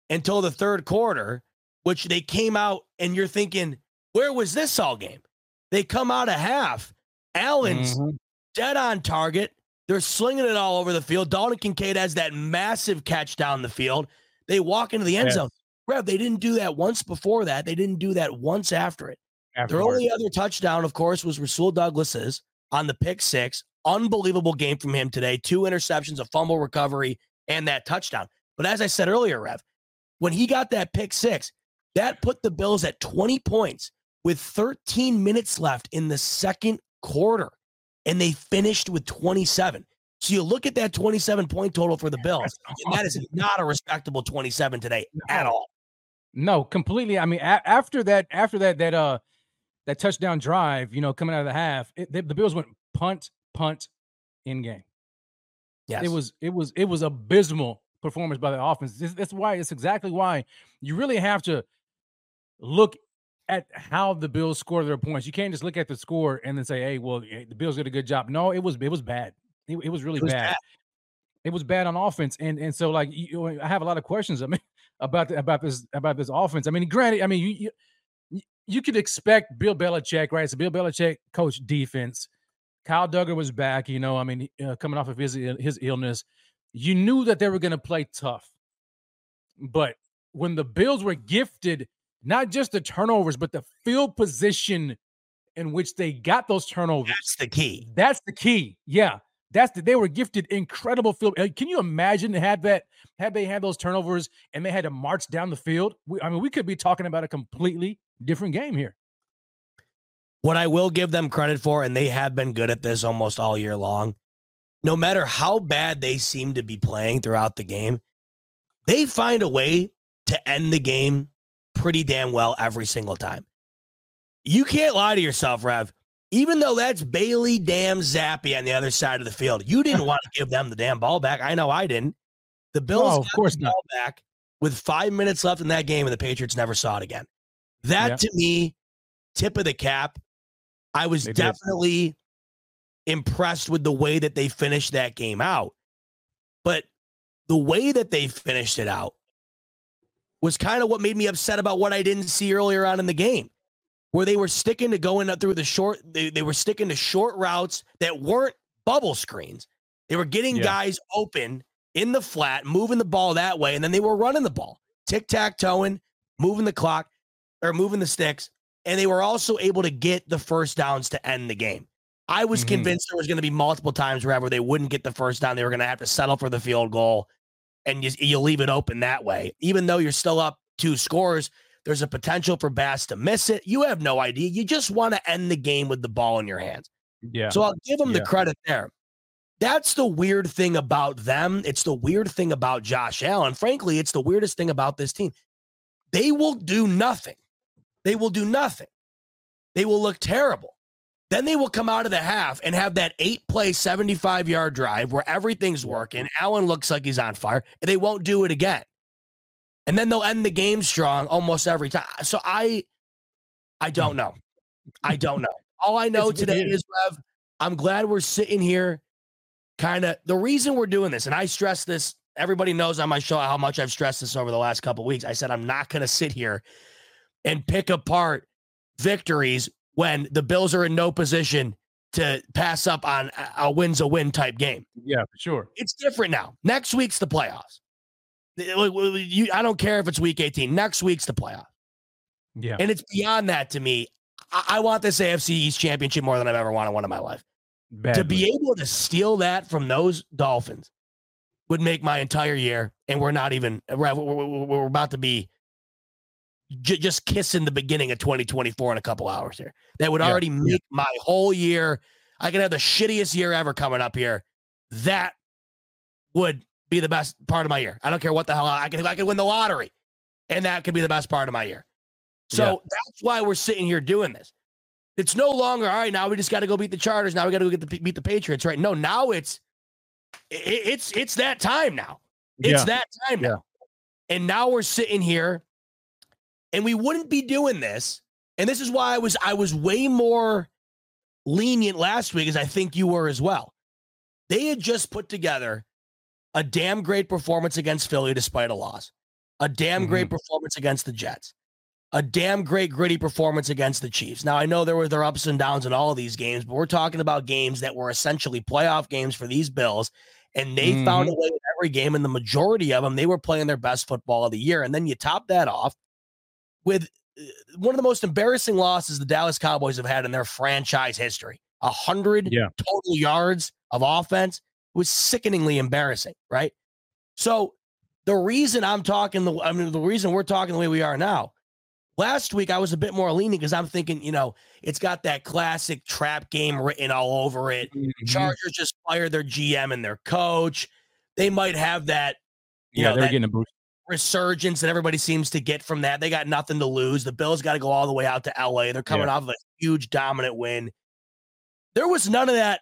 until the third quarter, which they came out and you're thinking, where was this all game? They come out of half. Allen's mm-hmm. dead on target. They're slinging it all over the field. Dalton Kincaid has that massive catch down the field. They walk into the end zone. Rev, they didn't do that once before that. They didn't do that once after it. Their only other touchdown, of course, was Rasul Douglas's on the pick six Unbelievable game from him today. Two interceptions, a fumble recovery, and that touchdown. But as I said earlier, Rev, when he got that pick six, that put the Bills at 20 points with 13 minutes left in the second quarter. And they finished with 27. So you look at that 27 point total for the Bills, and that is not a respectable 27 today at all.
No, completely. I mean, a- after that, after that, that uh, that touchdown drive, you know, coming out of the half, it, they, the Bills went punt, punt, in game.
Yes.
It was it was it was abysmal performance by the offense. This, that's why it's exactly why you really have to look at how the Bills score their points. You can't just look at the score and then say, "Hey, well, the Bills did a good job." No, it was it was bad. It, it was really it was bad. bad. It was bad on offense, and and so like you, I have a lot of questions. I mean, about the, about this about this offense. I mean, granted, I mean you you, you could expect Bill Belichick, right? So Bill Belichick coach defense. Kyle Dugger was back. You know, I mean, uh, coming off of his his illness, you knew that they were going to play tough. But when the Bills were gifted not just the turnovers, but the field position in which they got those turnovers.
That's the key.
That's the key. Yeah. That's the, they were gifted incredible field. Uh, can you imagine had that had they had those turnovers and they had to march down the field? We, I mean, we could be talking about a completely different game here.
What I will give them credit for, and they have been good at this almost all year long, no matter how bad they seem to be playing throughout the game, they find a way to end the game pretty damn well every single time. You can't lie to yourself, Rev. Even though that's Bailey damn Zappe on the other side of the field, you didn't want to give them the damn ball back. I know I didn't. The Bills,
oh, of course,
not. back with five minutes left in that game, and the Patriots never saw it again. That yeah. to me, tip of the cap. I was they definitely did. impressed with the way that they finished that game out. But the way that they finished it out was kind of what made me upset about what I didn't see earlier on in the game, where they were sticking to going up through the short, they, they were sticking to short routes that weren't bubble screens. They were getting yeah. guys open in the flat, moving the ball that way, and then they were running the ball, tic tac toeing, moving the clock or moving the sticks, and they were also able to get the first downs to end the game. I was mm-hmm. convinced there was going to be multiple times wherever they wouldn't get the first down. They were going to have to settle for the field goal and you, you leave it open that way. Even though you're still up two scores, there's a potential for Bass to miss it. You have no idea. You just want to end the game with the ball in your hands.
Yeah.
So I'll give them yeah. the credit there. That's the weird thing about them. It's the weird thing about Josh Allen. Frankly, it's the weirdest thing about this team. They will do nothing. They will do nothing. They will look terrible. Then they will come out of the half and have that eight play, 75 yard drive where everything's working. Allen looks like he's on fire, and they won't do it again. And then they'll end the game strong almost every time. Uh, so I, I don't know. I don't know. All I know today is, Rev, I'm glad we're sitting here. Kind of the reason we're doing this, and I stress this. Everybody knows on my show how much I've stressed this over the last couple weeks. I said I'm not going to sit here and pick apart victories when the Bills are in no position to pass up on a win's a win type game.
Yeah, for sure.
It's different now. Next week's the playoffs. I don't care if it's week 18. Next week's the playoff.
Yeah.
And it's beyond that to me. I, want this AFC East championship more than I've ever wanted one in my life. Badly. To be able to steal that from those Dolphins would make my entire year. And we're not even, we're, we're about to be j- just kissing the beginning of 2024 in a couple hours here. That would already yeah, make yeah. my whole year. I could have the shittiest year ever coming up here. That would be the best part of my year. I don't care what the hell I could. I could win the lottery, and that could be the best part of my year. So yeah. that's why we're sitting here doing this. It's no longer all right. Now we just got to go beat the Chargers. Now we got to go get the beat the Patriots. Right? No, now it's it, it's it's that time now. It's yeah. that time now. And now we're sitting here and we wouldn't be doing this. And this is why I was I was way more lenient last week, as I think you were as well. They had just put together a damn great performance against Philly despite a loss, a damn mm-hmm. great performance against the Jets, a damn great gritty performance against the Chiefs. Now I know there were their ups and downs in all of these games, but we're talking about games that were essentially playoff games for these Bills, and they mm-hmm. found a way in every game. And the majority of them, they were playing their best football of the year. And then you top that off with uh, one of the most embarrassing losses the Dallas Cowboys have had in their franchise history. A hundred yeah. total yards of offense was sickeningly embarrassing, right? So the reason I'm talking the I mean the reason we're talking the way we are now. Last week I was a bit more lenient because I'm thinking, you know, it's got that classic trap game written all over it. Mm-hmm. Chargers just fired their GM and their coach. They might have that.
yeah,
know,
they're that, getting a boost
resurgence that everybody seems to get from that. They got nothing to lose. The Bills got to go all the way out to LA. They're coming yeah. off of a huge dominant win. There was none of that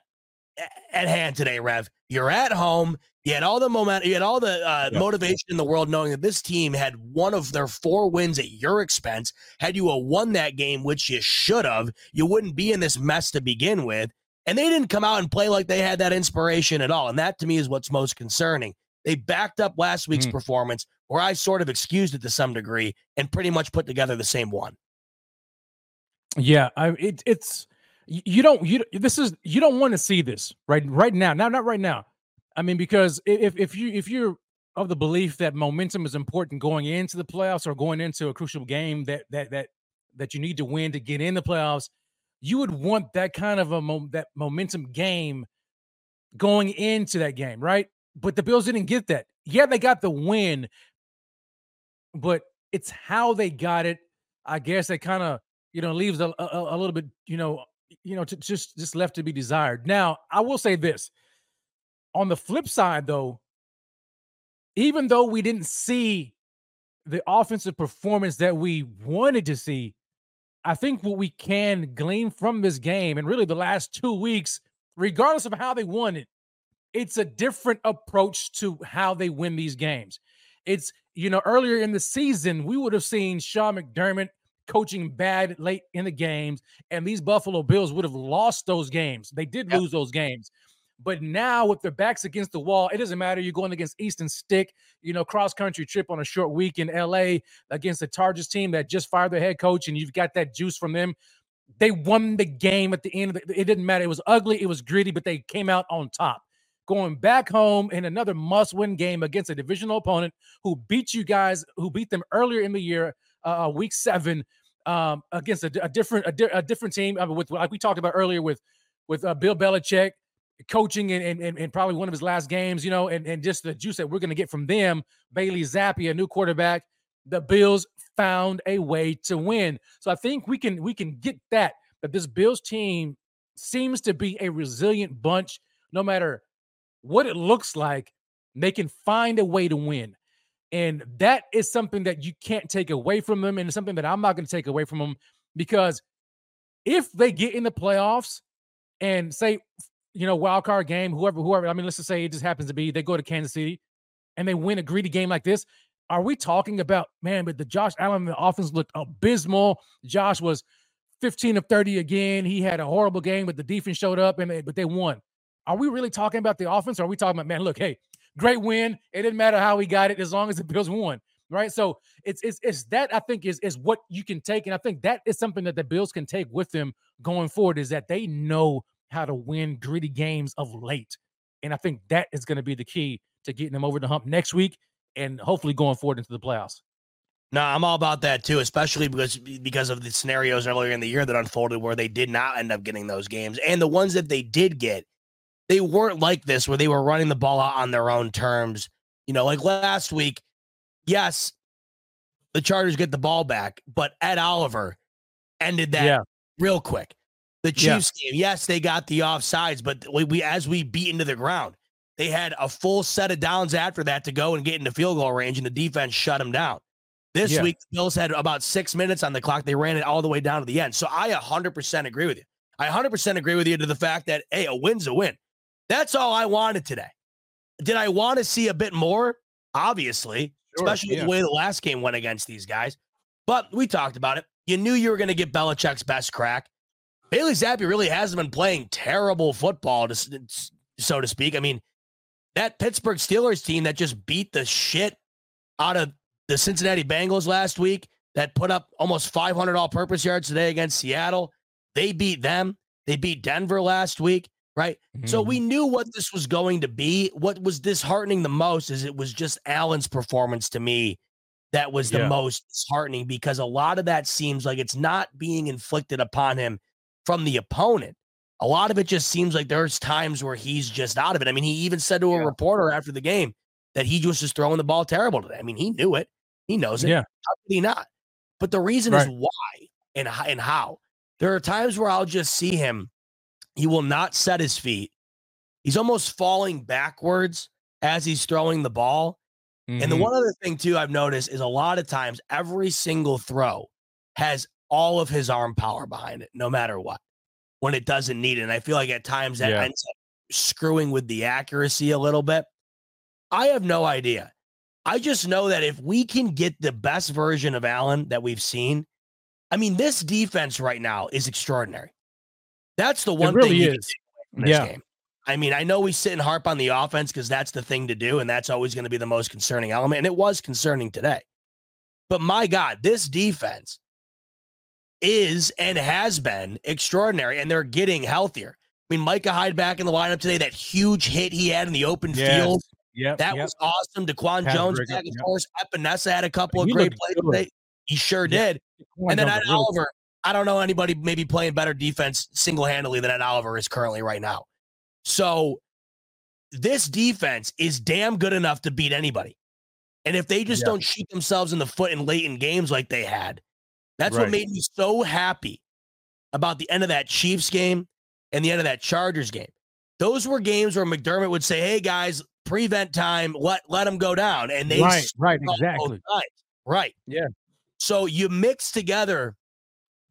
at hand today, Rev. You're at home. You had all the moment, you had all the uh, yeah. motivation in the world, knowing that this team had one of their four wins at your expense. Had you won that game, which you should have, you wouldn't be in this mess to begin with. And they didn't come out and play like they had that inspiration at all. And that to me is what's most concerning. They backed up last week's mm. performance, where I sort of excused it to some degree and pretty much put together the same one.
Yeah, I it, it's you don't you this is you don't want to see this right right now. Now, not right now. I mean, because if if you if you're of the belief that momentum is important going into the playoffs or going into a crucial game that that that that you need to win to get in the playoffs, you would want that kind of a mo- that momentum game going into that game, right? But the Bills didn't get that. Yeah, they got the win, but it's how they got it. I guess that kind of you know leaves a, a, a, little bit you know you know to, just just left to be desired. Now I will say this: on the flip side, though, even though we didn't see the offensive performance that we wanted to see, I think what we can glean from this game and really the last two weeks, regardless of how they won it, it's a different approach to how they win these games. It's, you know, earlier in the season, we would have seen Sean McDermott coaching bad late in the games, and these Buffalo Bills would have lost those games. They did yep. lose those games. But now, with their backs against the wall, it doesn't matter. You're going against Easton Stick, you know, cross country trip on a short week in LA against the Chargers team that just fired their head coach, and you've got that juice from them. They won the game at the end. Of the, it didn't matter. It was ugly. It was gritty, but they came out on top going back home in another must-win game against a divisional opponent who beat you guys, who beat them earlier in the year, uh, uh week seven, um, against a, a different a, di- a, different team. I mean, with like we talked about earlier with with uh, Bill Belichick coaching in, in, in, probably one of his last games, you know, and, and just the juice that we're going to get from them. Bailey Zappe, a new quarterback. The Bills found a way to win. So I think we can we can get that that this Bills team seems to be a resilient bunch, no matter what it looks like, they can find a way to win. And that is something that you can't take away from them. And it's something that I'm not going to take away from them because if they get in the playoffs and say, you know, wild card game, whoever, whoever, I mean, let's just say it just happens to be they go to Kansas City and they win a greedy game like this. Are we talking about, man, but the Josh Allen the offense looked abysmal. Josh was 15 of 30 again. He had a horrible game, but the defense showed up and they, but they won. Are we really talking about the offense? Or are we talking about, man, look, hey, great win. It didn't matter how we got it as long as the Bills won. Right. So it's it's it's that I think is is what you can take. And I think that is something that the Bills can take with them going forward is that they know how to win gritty games of late. And I think that is going to be the key to getting them over the hump next week and hopefully going forward into the playoffs.
No, I'm all about that too, especially because because of the scenarios earlier in the year that unfolded where they did not end up getting those games, and the ones that they did get, they weren't like this where they were running the ball out on their own terms. You know, like last week, yes, the Chargers get the ball back, but Ed Oliver ended that yeah. real quick. The Chiefs yeah. game, yes, they got the offsides, but we, we as we beat into the ground, they had a full set of downs after that to go and get into field goal range, and the defense shut them down. This yeah. week, the Bills had about six minutes on the clock. They ran it all the way down to the end. So I 100% agree with you. I 100% agree with you to the fact that, hey, a win's a win. That's all I wanted today. Did I want to see a bit more? Obviously, sure, especially yeah. the way the last game went against these guys. But we talked about it. You knew you were going to get Belichick's best crack. Bailey Zappe really hasn't been playing terrible football, to, so to speak. I mean, that Pittsburgh Steelers team that just beat the shit out of the Cincinnati Bengals last week, that put up almost 500 all purpose yards today against Seattle, they beat them. They beat Denver last week right? Mm-hmm. So we mm-hmm. knew what this was going to be. What was disheartening the most is it was just Allen's performance to me that was the yeah. most disheartening because a lot of that seems like it's not being inflicted upon him from the opponent. A lot of it just seems like there's times where he's just out of it. I mean, he even said to a yeah. reporter after the game that he was just throwing the ball terrible today. I mean, he knew it. He knows it.
Yeah.
How could he not? But the reason right. is why and, and how. There are times where I'll just see him he will not set his feet. He's almost falling backwards as he's throwing the ball. Mm-hmm. And the mm-hmm. one other thing, too, I've noticed is a lot of times every single throw has all of his arm power behind it, no matter what, when it doesn't need it. And I feel like at times that yeah. ends up screwing with the accuracy a little bit. I have no idea. I just know that if we can get the best version of Allen that we've seen, I mean, this defense right now is extraordinary. That's the one
it really
thing
is. yeah.
Game. I mean, I know we sit and harp on the offense because that's the thing to do, and that's always going to be the most concerning element. And it was concerning today. But my God, this defense is and has been extraordinary, and they're getting healthier. I mean, Micah Hyde back in the lineup today, that huge hit he had in the open yes. field.
Yeah,
that
yep.
was awesome. Daquan Has Jones back, of course. Epenesa had a couple of great plays today. He sure yeah. did. and then Oliver, I don't know anybody maybe playing better defense single handedly than Ed Oliver is currently right now. So this defense is damn good enough to beat anybody. And if they just yeah. don't shoot themselves in the foot in late in games like they had, that's right. what made me so happy about the end of that Chiefs game and the end of that Chargers game. Those were games where McDermott would say, "Hey guys, prevent time, let let them go down," and they
right, right, exactly,
right,
yeah.
So you mix together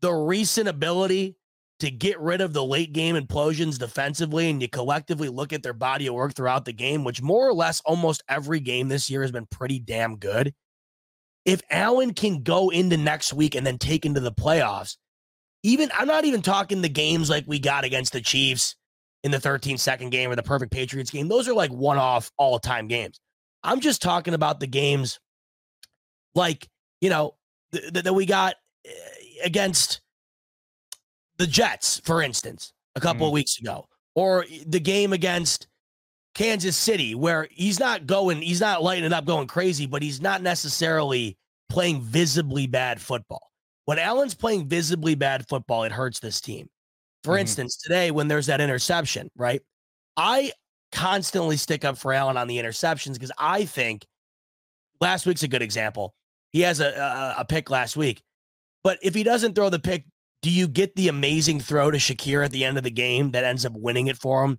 the recent ability to get rid of the late game implosions defensively, and you collectively look at their body of work throughout the game, which more or less almost every game this year has been pretty damn good. If Allen can go into next week and then take into the playoffs, even I'm not even talking the games like we got against the Chiefs in the 13 second game or the perfect Patriots game. Those are like one off all time games. I'm just talking about the games like, you know, th- th- that we got eh, against the Jets, for instance, a couple mm. of weeks ago, or the game against Kansas City, where he's not going, he's not lighting it up, going crazy, but he's not necessarily playing visibly bad football. When Allen's playing visibly bad football, it hurts this team. For mm-hmm. instance, today when there's that interception, right? I constantly stick up for Allen on the interceptions because I think last week's a good example. He has a, a, a pick last week, but if he doesn't throw the pick do you get the amazing throw to Shakir at the end of the game that ends up winning it for him?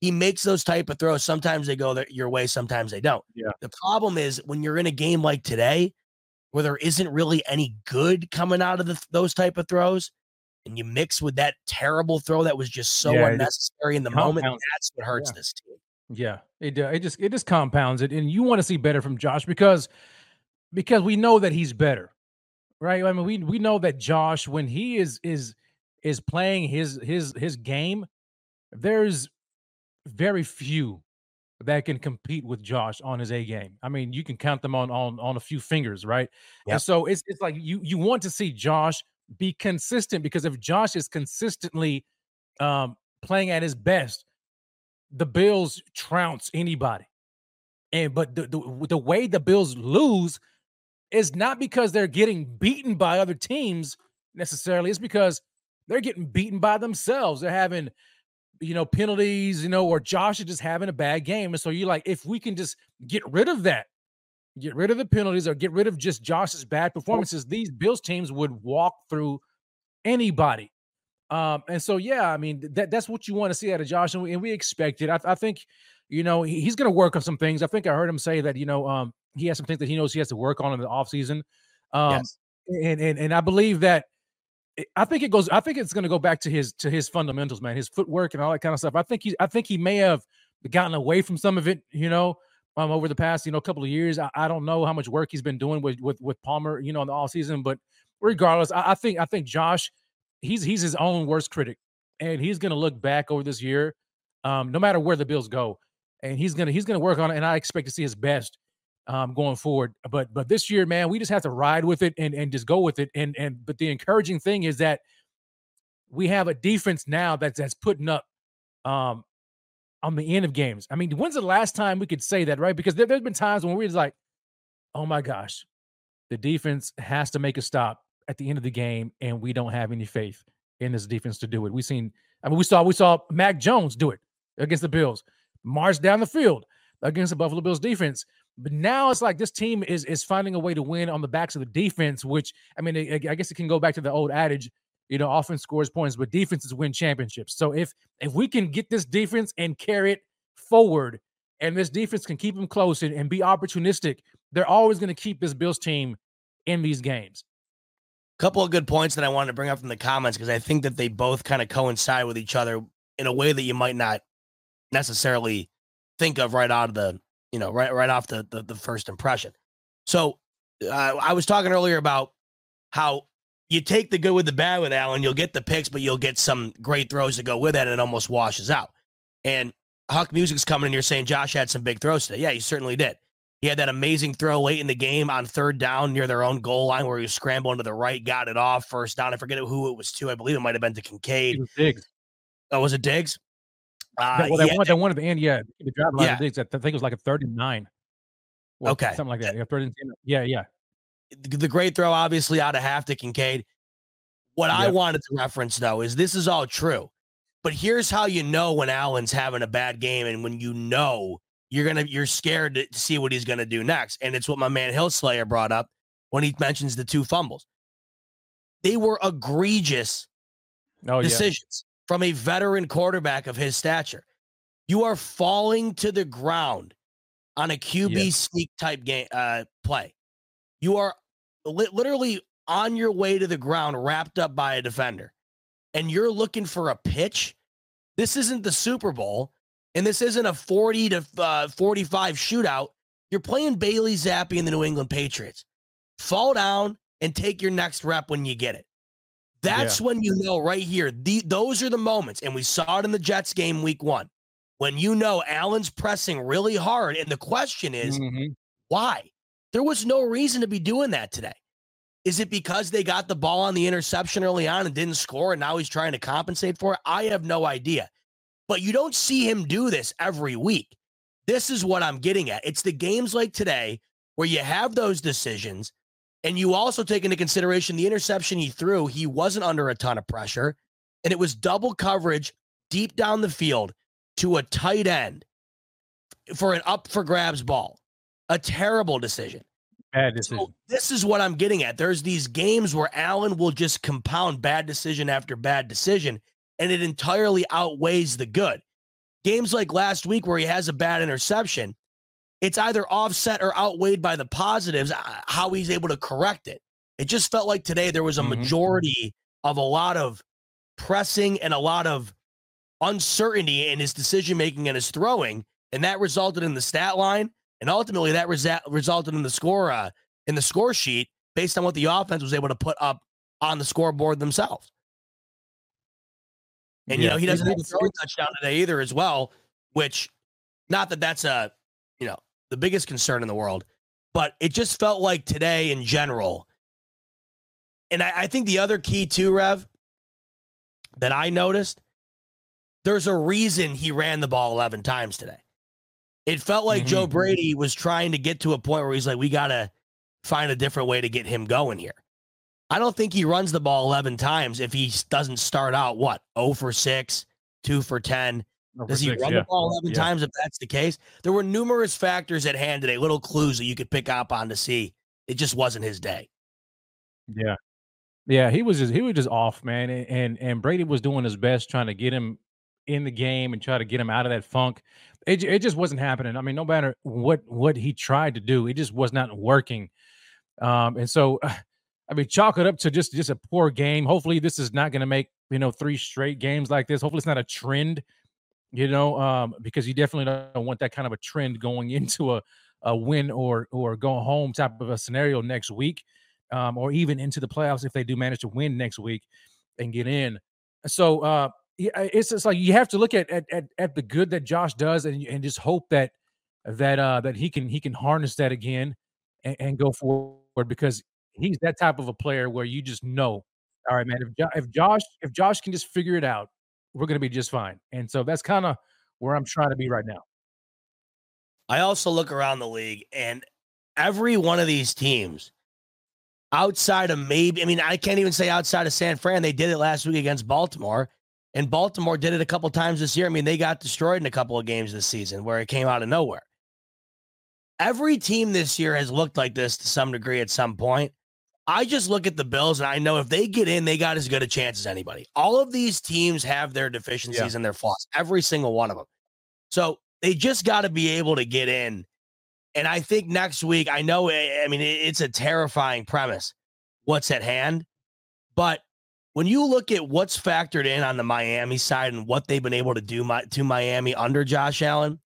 He makes those type of throws. Sometimes they go your way, sometimes they don't.
Yeah.
The problem is when you're in a game like today, where there isn't really any good coming out of the, those type of throws, and you mix with that terrible throw that was just so yeah, unnecessary in the moment, that's what hurts
yeah.
this team.
Yeah, it uh, it just it just compounds it, and you want to see better from Josh because because we know that he's better right? I mean, we we know that Josh, when he is is is playing his his his game, there's very few that can compete with Josh on his A game. I mean, you can count them on on on a few fingers, right? Yep. And so it's it's like you you want to see Josh be consistent because if Josh is consistently um playing at his best, the Bills trounce anybody. And but the, the the way the Bills lose is not because they're getting beaten by other teams necessarily. It's because they're getting beaten by themselves. They're having, you know, penalties, you know, or Josh is just having a bad game. And so you're like, if we can just get rid of that, get rid of the penalties or get rid of just Josh's bad performances, these Bills teams would walk through anybody. Um, and so, yeah, I mean, that that's what you want to see out of Josh, and we, and we expect it. I, I think, you know, he, he's going to work on some things. I think I heard him say that, you know, um, he has some things that he knows he has to work on in the offseason. Um, yes. and, and and I believe that I think it goes. I think it's going to go back to his to his fundamentals, man. His footwork and all that kind of stuff. I think he. I think he may have gotten away from some of it. You know, um, over the past you know couple of years. I, I don't know how much work he's been doing with with with Palmer. You know, in the off season, but regardless, I, I think I think Josh, he's he's his own worst critic, and he's going to look back over this year, um, no matter where the Bills go, and he's gonna he's gonna work on it. And I expect to see his best um, going forward. But but this year, man, we just have to ride with it and and just go with it. And and but the encouraging thing is that we have a defense now that's that's putting up um on the end of games. I mean, when's the last time we could say that, right? Because there, there's been times when we was like, oh my gosh, the defense has to make a stop at the end of the game, and we don't have any faith in this defense to do it. We seen, I mean, we saw we saw Mac Jones do it against the Bills, march down the field against the Buffalo Bills defense. But now it's like this team is is finding a way to win on the backs of the defense, which I mean, I, guess it can go back to the old adage, you know, offense scores points, but defenses win championships. So if if we can get this defense and carry it forward, and this defense can keep them close and, and be opportunistic, they're always going to keep this Bills team in these games.
Couple of good points that I wanted to bring up from the comments because I think that they both kind of coincide with each other in a way that you might not necessarily think of right out of the you know, right right off the the, the first impression. So uh, I was talking earlier about how you take the good with the bad with Allen, you'll get the picks, but you'll get some great throws to go with it, and it almost washes out. And Huck Music's coming in here saying Josh had some big throws today. Yeah, he certainly did. He had that amazing throw late in the game on third down near their own goal line where he was scrambling to the right, got it off first down. I forget who it was to. I believe it might have been to Kincaid.
It was Diggs.
Oh, was it Diggs?
Uh, well, they yeah, wanted, they wanted the end. Yeah, the drive line yeah. Diggs. I think it was like a 39.
okay,
something like that. Yeah, 39. Yeah, yeah.
The great throw, obviously, out of half to Kincaid. What yep. I wanted to reference though is this is all true, but here's how you know when Allen's having a bad game and when you know you're gonna you're scared to see what he's gonna do next. And it's what my man Hillslayer brought up when he mentions the two fumbles. They were egregious oh, decisions. From a veteran quarterback of his stature. You are falling to the ground on a QB yeah. sneak type game uh, play. You are li- literally on your way to the ground, wrapped up by a defender, and you're looking for a pitch. This isn't the Super Bowl and this isn't a 40 to uh, 45 shootout. You're playing Bailey Zappe and the New England Patriots. Fall down and take your next rep when you get it. That's yeah. when you know right here. The, those are the moments, and we saw it in the Jets game week one, when you know Allen's pressing really hard, and the question is, mm-hmm. why? There was no reason to be doing that today. Is it because they got the ball on the interception early on and didn't score, and now he's trying to compensate for it? I have no idea. But you don't see him do this every week. This is what I'm getting at. It's the games like today where you have those decisions and you also take into consideration the interception he threw. He wasn't under a ton of pressure and it was double coverage deep down the field to a tight end for an up for grabs ball. A terrible decision.
Bad decision. So
this is what I'm getting at. There's these games where Allen will just compound bad decision after bad decision and it entirely outweighs the good. Games like last week where he has a bad interception, it's either offset or outweighed by the positives, uh, how he's able to correct it. It just felt like today there was a mm-hmm. majority of a lot of pressing and a lot of uncertainty in his decision making and his throwing, and that resulted in the stat line, and ultimately that resa- resulted in the score uh, in the score sheet based on what the offense was able to put up on the scoreboard themselves. And yeah. you know he doesn't have a throwing touchdown today either, as well. Which, not that that's a you know the biggest concern in the world, but it just felt like today in general. And I, I think the other key too, Rev, that I noticed, there's a reason he ran the ball 11 times today. It felt like mm-hmm. Joe Brady was trying to get to a point where he's like, we got to find a different way to get him going here. I don't think he runs the ball 11 times if he doesn't start out what 0 for 6, 2 for 10. Does he six, run yeah. the ball 11 yeah. times if that's the case? There were numerous factors at hand today, little clues that you could pick up on to see it just wasn't his day.
Yeah. Yeah, he was just he was just off, man. And and Brady was doing his best trying to get him in the game and try to get him out of that funk. It, it just wasn't happening. I mean, no matter what what he tried to do, it just was not working. Um, and so I mean, chalk it up to just just a poor game. Hopefully, this is not going to make you know three straight games like this. Hopefully, it's not a trend. You know, um, because you definitely don't want that kind of a trend going into a a win or or going home type of a scenario next week, um, or even into the playoffs if they do manage to win next week and get in. So uh, it's just like you have to look at at at, at the good that Josh does and and just hope that that uh that he can he can harness that again and, and go forward because he's that type of a player where you just know, all right, man. If jo- if Josh if Josh can just figure it out, we're going to be just fine. And so that's kind of where I'm trying to be right now.
I also look around the league, and every one of these teams, outside of maybe, I mean, I can't even say outside of San Fran, they did it last week against Baltimore. And Baltimore did it a couple times this year. I mean, they got destroyed in a couple of games this season where it came out of nowhere. Every team this year has looked like this to some degree at some point. I just look at the Bills and I know if they get in, they got as good a chance as anybody. All of these teams have their deficiencies yeah. and their flaws, every single one of them. So they just got to be able to get in. And I think next week, I know, I mean, it's a terrifying premise what's at hand. But when you look at what's factored in on the Miami side and what they've been able to do my, to Miami under Josh Allen,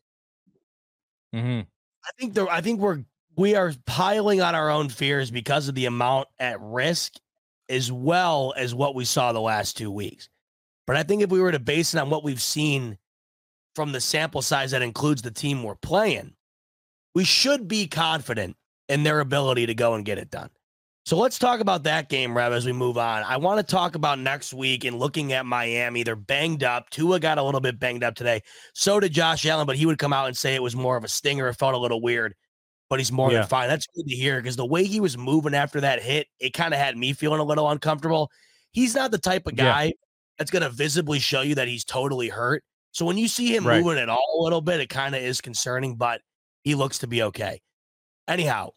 mm-hmm.
I think the I think we're we are piling on our own fears because of the amount at risk as well as what we saw the last two weeks. But I think if we were to base it on what we've seen from the sample size that includes the team we're playing, we should be confident in their ability to go and get it done. So let's talk about that game, Rev, as we move on. I want to talk about next week and looking at Miami. They're banged up. Tua got a little bit banged up today. So did Josh Allen, but he would come out and say it was more of a stinger. It felt a little weird but he's more yeah. than fine. That's good to hear because the way he was moving after that hit, it kind of had me feeling a little uncomfortable. He's not the type of guy yeah. that's going to visibly show you that he's totally hurt. So when you see him right. moving at all a little bit, it kind of is concerning, but he looks to be okay. Anyhow,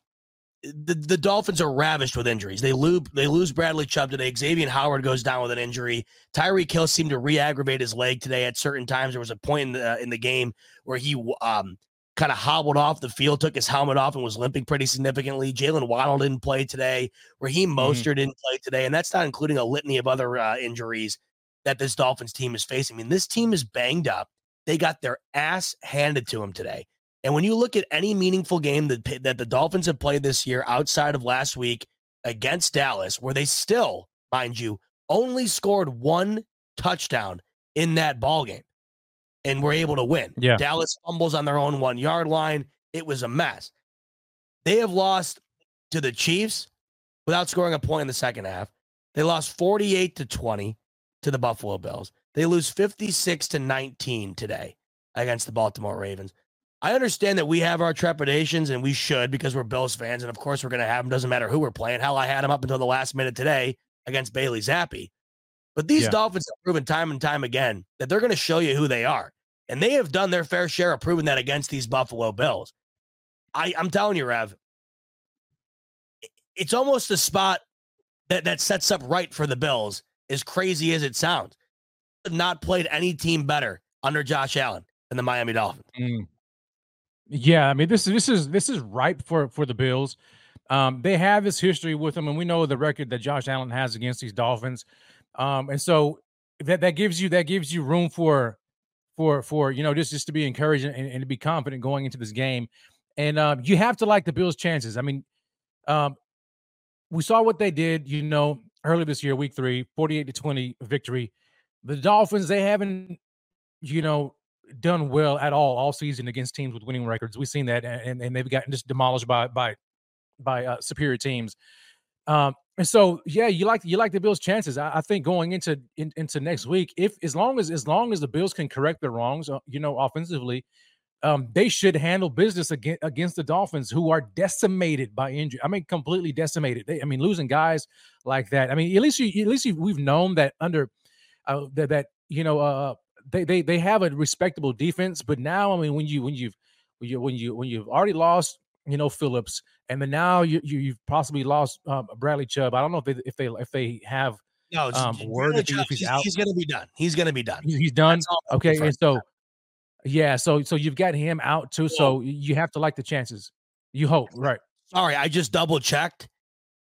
the, the Dolphins are ravished with injuries. They lose they lose Bradley Chubb today. Xavier Howard goes down with an injury. Tyreek Hill seemed to re-aggravate his leg today at certain times. There was a point in the in the game where he um kind of hobbled off the field, took his helmet off, and was limping pretty significantly. Jaylen Waddle didn't play today. Raheem mm-hmm. Mostert mm-hmm. didn't play today, and that's not including a litany of other uh, injuries that this Dolphins team is facing. I mean, this team is banged up. They got their ass handed to them today. And when you look at any meaningful game that that the Dolphins have played this year outside of last week against Dallas, where they still, mind you, only scored one touchdown in that ball game and were able to win.
Yeah.
Dallas fumbles on their own one yard line. It was a mess. They have lost to the Chiefs without scoring a point in the second half. They lost 48 to 20 to the Buffalo Bills. They lose 56 to 19 today against the Baltimore Ravens. I understand that we have our trepidations and we should because we're Bills fans. And of course, we're going to have them. Doesn't matter who we're playing. Hell, I had them up until the last minute today against Bailey Zappe. But these yeah. Dolphins have proven time and time again that they're going to show you who they are. And they have done their fair share of proving that against these Buffalo Bills. I, I'm telling you, Rev, it's almost a spot that, that sets up right for the Bills, as crazy as it sounds. Not played any team better under Josh Allen than the Miami Dolphins.
Mm. Yeah, I mean this is this is this is ripe for for the Bills. Um, they have this history with them, and we know the record that Josh Allen has against these Dolphins. Um, and so that that gives you that gives you room for for for you know just just to be encouraged and, and to be confident going into this game. And um, you have to like the Bills' chances. I mean, um, we saw what they did, you know, earlier this year, week three, 48 to 20 victory. The Dolphins, they haven't, you know, done well at all all season against teams with winning records. We've seen that, and, and they've gotten just demolished by by by uh, superior teams. Um, and so, yeah, you like you like the Bills' chances. I, I think going into in, into next week, if as long as as long as the Bills can correct their wrongs, uh, you know, offensively, um, they should handle business against against the Dolphins, who are decimated by injury. I mean, completely decimated. They, I mean, losing guys like that. I mean, at least you, at least you, we've known that under uh, that that you know uh, they they they have a respectable defense. But now, I mean, when you when you've when you when you when you've already lost you know Phillips, and then now you, you have possibly lost um, Bradley Chubb. I don't know if they if they if they have
no um, word if, if he's, he's out. He's going to be done. He's going to be done.
He's done. Okay, and so yeah, so so you've got him out too. So you have to like the chances. You hope, right?
Sorry, I just double checked.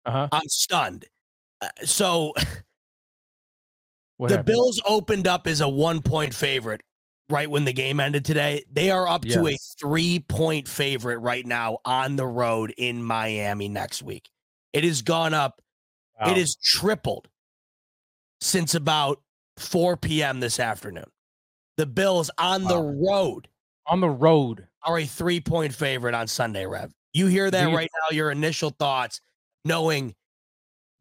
Uh-huh.
I'm stunned. Uh, so the happened? Bills opened up as a one point favorite right when the game ended today. They are up yes. to a three point favorite right now on the road in Miami next week. It has gone up, wow. it has tripled since about 4 p.m. this afternoon. The Bills on wow. the road.
On the road.
Are a three point favorite on Sunday, Rev. You hear that right now, your initial thoughts, knowing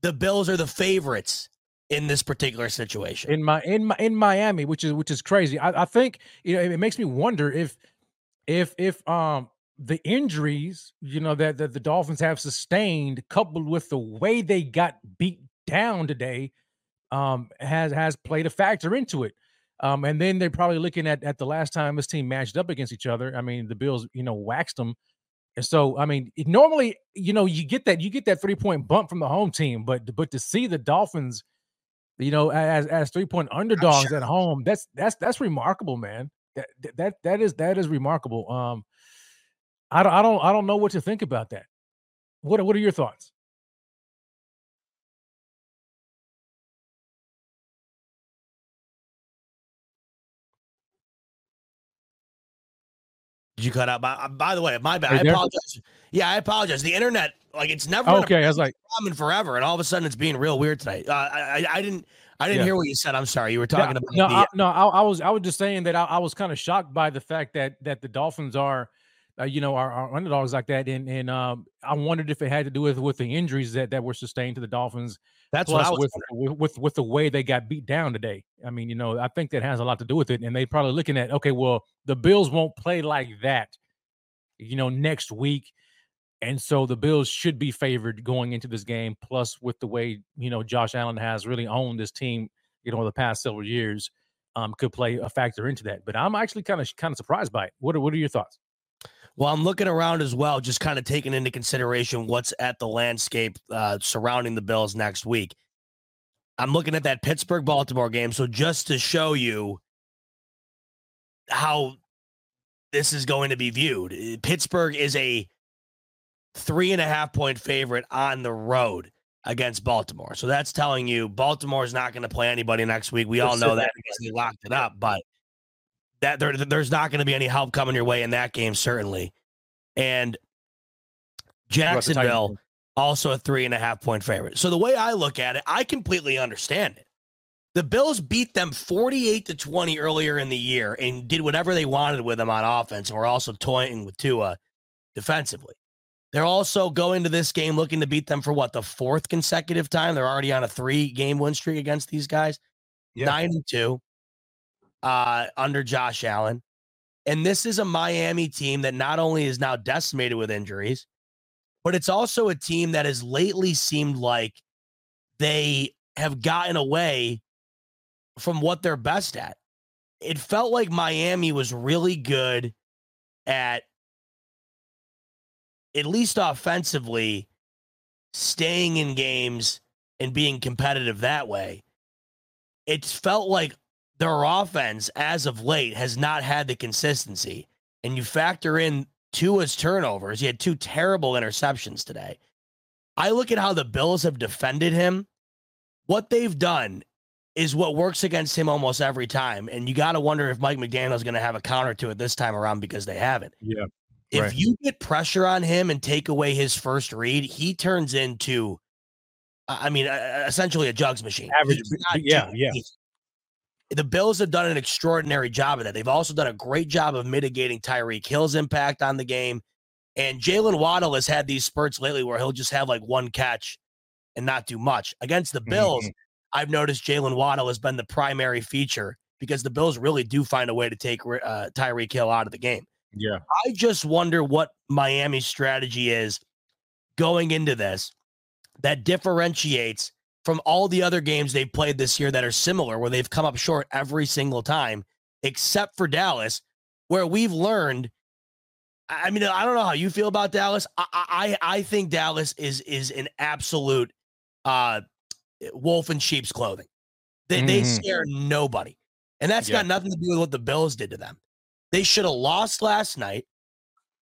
the Bills are the favorites in this particular situation
in my in my in Miami, which is which is crazy. I, I think you know it, makes me wonder if if if um the injuries you know that, that the Dolphins have sustained, coupled with the way they got beat down today, um has has played a factor into it. Um, and then they're probably looking at at the last time this team matched up against each other. I mean, the Bills, you know, waxed them. And so, I mean, normally, you know, you get that you get that three point bump from the home team, but but to see the Dolphins you know, as as three point underdogs sure. at home. That's that's that's remarkable, man. That that that is that is remarkable. Um, I don't I don't I don't know what to think about that. What what are your thoughts?
Did you cut out? By, by the way, my bad. I apologize. Yeah, I apologize. The internet, like I apologize. Yeah, I apologize. The internet, like it's never
okay. I was like
common forever, and all of a sudden it's being real weird tonight. Uh, I, I didn't. I didn't yeah. hear what you said. I'm sorry. You were talking
yeah,
about
no,
the,
I, no. I, I, was I was just saying that I, I was kind of shocked by the fact that that the Dolphins are, uh, you know, are, are, underdogs like that, and and um, I wondered if it had to do with with the injuries that that were sustained to the Dolphins.
That's what I was
with, with, with with the way they got beat down today. I mean, you know, I think that has a lot to do with it, and they probably looking at okay, well, the Bills won't play like that, you know, next week. And so the Bills should be favored going into this game. Plus, with the way you know Josh Allen has really owned this team, you know, the past several years, um, could play a factor into that. But I'm actually kind of kind of surprised by it. What are what are your thoughts?
Well, I'm looking around as well, just kind of taking into consideration what's at the landscape uh, surrounding the Bills next week. I'm looking at that Pittsburgh Baltimore game. So just to show you how this is going to be viewed, eh, Pittsburgh is a three and a half point favorite on the road against Baltimore. So that's telling you Baltimore is not going to play anybody next week. We all know that because they locked it up, but that there, there's not going to be any help coming your way in that game, certainly. And Jacksonville also a three and a half point favorite. So the way I look at it, I completely understand it. The Bills beat them 48 to 20 earlier in the year and did whatever they wanted with them on offense and were also toying with Tua defensively. They're also going to this game looking to beat them for what the fourth consecutive time. They're already on a three game win streak against these guys. Yeah. Nine and two uh, under Josh Allen. And this is a Miami team that not only is now decimated with injuries, but it's also a team that has lately seemed like they have gotten away from what they're best at. It felt like Miami was really good at at least offensively, staying in games and being competitive that way. It's felt like their offense, as of late, has not had the consistency. And you factor in Tua's turnovers, he had two terrible interceptions today. I look at how the Bills have defended him. What they've done is what works against him almost every time. And you got to wonder if Mike McDaniel's going to have a counter to it this time around because they haven't.
Yeah.
If right. you get pressure on him and take away his first read, he turns into, I mean, essentially a jugs machine.
Average, yeah, yeah.
The Bills have done an extraordinary job of that. They've also done a great job of mitigating Tyreek Hill's impact on the game. And Jaylen Waddle has had these spurts lately where he'll just have like one catch and not do much. Against the Bills, mm-hmm. I've noticed Jaylen Waddle has been the primary feature because the Bills really do find a way to take uh, Tyreek Hill out of the game.
Yeah.
I just wonder what Miami's strategy is going into this that differentiates from all the other games they've played this year that are similar, where they've come up short every single time, except for Dallas, where we've learned. I mean, I don't know how you feel about Dallas. I I, I think Dallas is is an absolute uh, wolf in sheep's clothing. They mm-hmm. they scare nobody, and that's yeah. got nothing to do with what the Bills did to them. They should have lost last night.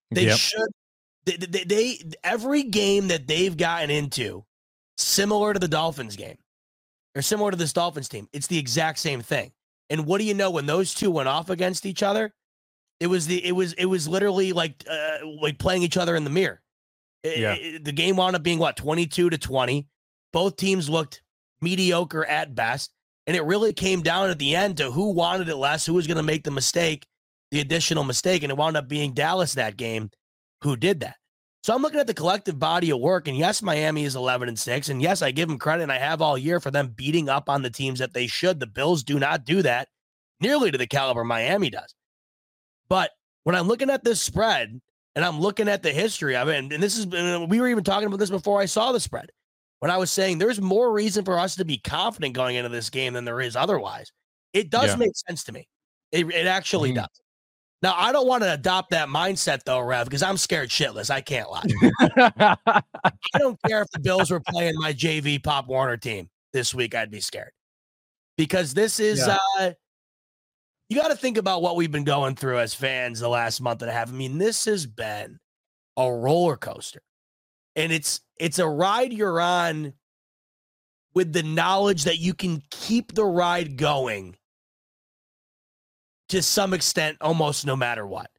They yep. should. They, they, they every game that they've gotten into, similar to the Dolphins game, or similar to this Dolphins team, it's the exact same thing. And what do you know? When those two went off against each other, it was the it was it was literally like uh, like playing each other in the mirror. Yeah. It, it, the game wound up being what twenty two to twenty. Both teams looked mediocre at best, and it really came down at the end to who wanted it less, who was going to make the mistake, the additional mistake, and it wound up being Dallas that game who did that. So I'm looking at the collective body of work, and yes, Miami is 11 and six, and yes, I give them credit, and I have all year for them beating up on the teams that they should. The Bills do not do that nearly to the caliber Miami does. But when I'm looking at this spread, and I'm looking at the history of it, and, and this is we were even talking about this before I saw the spread. When I was saying there's more reason for us to be confident going into this game than there is otherwise. It does yeah. make sense to me. It, it actually mm-hmm. does. Now, I don't want to adopt that mindset though, Rev, because I'm scared shitless. I can't lie. I don't care if the Bills were playing my JV Pop Warner team this week, I'd be scared. Because this is yeah. uh you got to think about what we've been going through as fans the last month and a half. I mean, this has been a roller coaster. And it's it's a ride you're on with the knowledge that you can keep the ride going to some extent almost no matter what.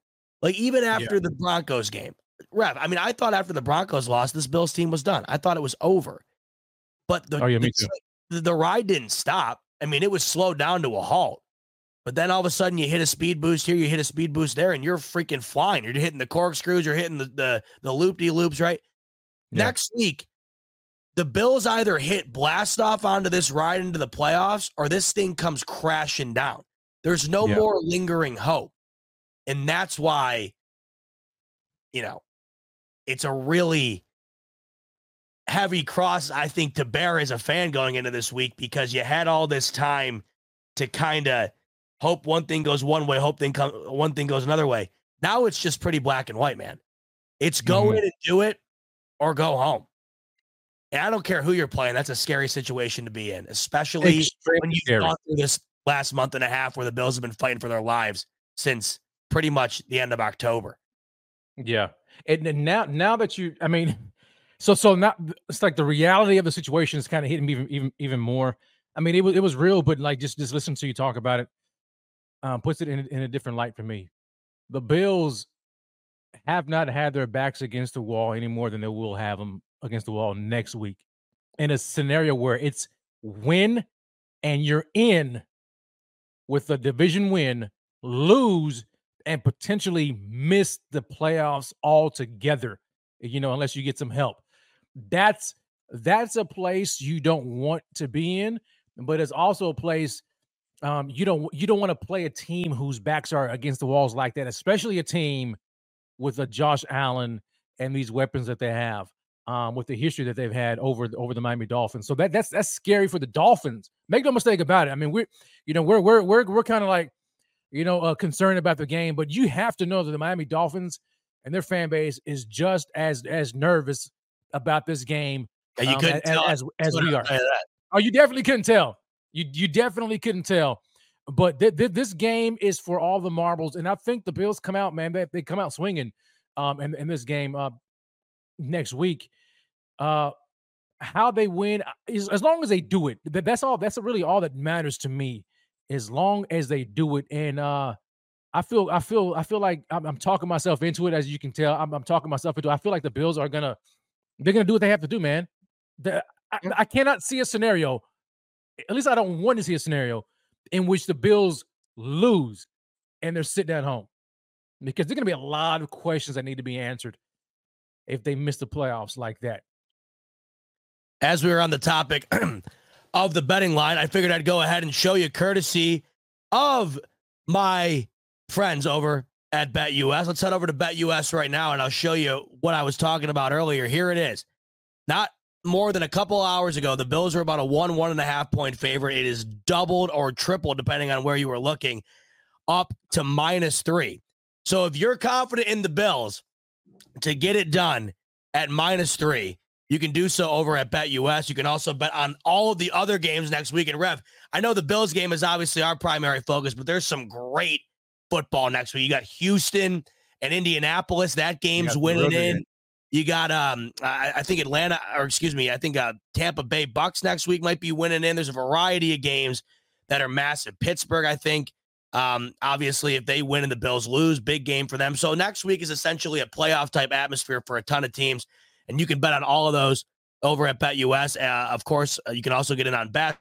Like even after yeah. the Broncos game, Rev. I mean, I thought after the Broncos lost, this Bills team was done. I thought it was over. But the,
oh, yeah,
the,
the,
the ride didn't stop. I mean, it was slowed down to a halt. But then all of a sudden you hit a speed boost here, you hit a speed boost there, and you're freaking flying. You're hitting the corkscrews, you're hitting the the, the loop de loops, right? Yeah. Next week, the Bills either hit blast off onto this ride into the playoffs or this thing comes crashing down. There's no more lingering hope. And that's why, you know, it's a really heavy cross, I think, to bear as a fan going into this week because you had all this time to kind of hope one thing goes one way, hope thing come, one thing goes another way. Now it's just pretty black and white, man. It's go mm-hmm. in and do it or go home. And I don't care who you're playing. That's a scary situation to be in, especially Extremely when you've gone through this last month and a half where the Bills have been fighting for their lives since pretty much the end of October.
Yeah. And now, now that you, I mean, so, so now it's like the reality of the situation is kind of hitting me even, even, even more. I mean, it was, it was real, but like just, just listen to you talk about it, um, puts it in, in a different light for me. The Bills have not had their backs against the wall any more than they will have them against the wall next week in a scenario where it's win and you're in with a division win, lose and potentially miss the playoffs altogether, you know, unless you get some help. That's that's a place you don't want to be in, but it's also a place um, you don't you don't want to play a team whose backs are against the walls like that, especially a team with a Josh Allen and these weapons that they have um, with the history that they've had over over the Miami Dolphins. So that that's that's scary for the Dolphins. Make no mistake about it. I mean, we're you know we're we're we're we're kind of like you know uh, concerned about the game, but you have to know that the Miami Dolphins and their fan base is just as as nervous about this game
yeah, you um, couldn't as,
as, as, as we are. Oh, you definitely couldn't tell. You you definitely couldn't tell. But th- th- this game is for all the marbles, and I think the Bills come out, man. They, they come out swinging, um, in, in this game. Uh, next week. Uh, how they win, is, as long as they do it, that's all. That's really all that matters to me. As long as they do it, and uh, I feel, I feel, I feel like I'm, I'm talking myself into it. As you can tell, I'm, I'm, talking myself into. it. I feel like the Bills are gonna, they're gonna do what they have to do, man. The, I, I cannot see a scenario. At least I don't want to see a scenario in which the Bills lose and they're sitting at home because there's going to be a lot of questions that need to be answered if they miss the playoffs like that.
As we were on the topic of the betting line, I figured I'd go ahead and show you courtesy of my friends over at BetUS. Let's head over to BetUS right now and I'll show you what I was talking about earlier. Here it is. Not more than a couple hours ago, the Bills were about a one, one and a half point favorite. It is doubled or tripled, depending on where you were looking, up to minus three. So if you're confident in the Bills, to get it done at minus three. You can do so over at BetUS. You can also bet on all of the other games next week. And Rev, I know the Bills game is obviously our primary focus, but there's some great football next week. You got Houston and Indianapolis. That game's winning in. You got um I, I, think Atlanta or excuse me, I think uh Tampa Bay Bucks next week might be winning in. There's a variety of games that are massive. Pittsburgh, I think, um, obviously, if they win and the Bills lose, big game for them. So next week is essentially a playoff type atmosphere for a ton of teams, and you can bet on all of those over at BetUS. Uh, of course, uh, you can also get in on bet,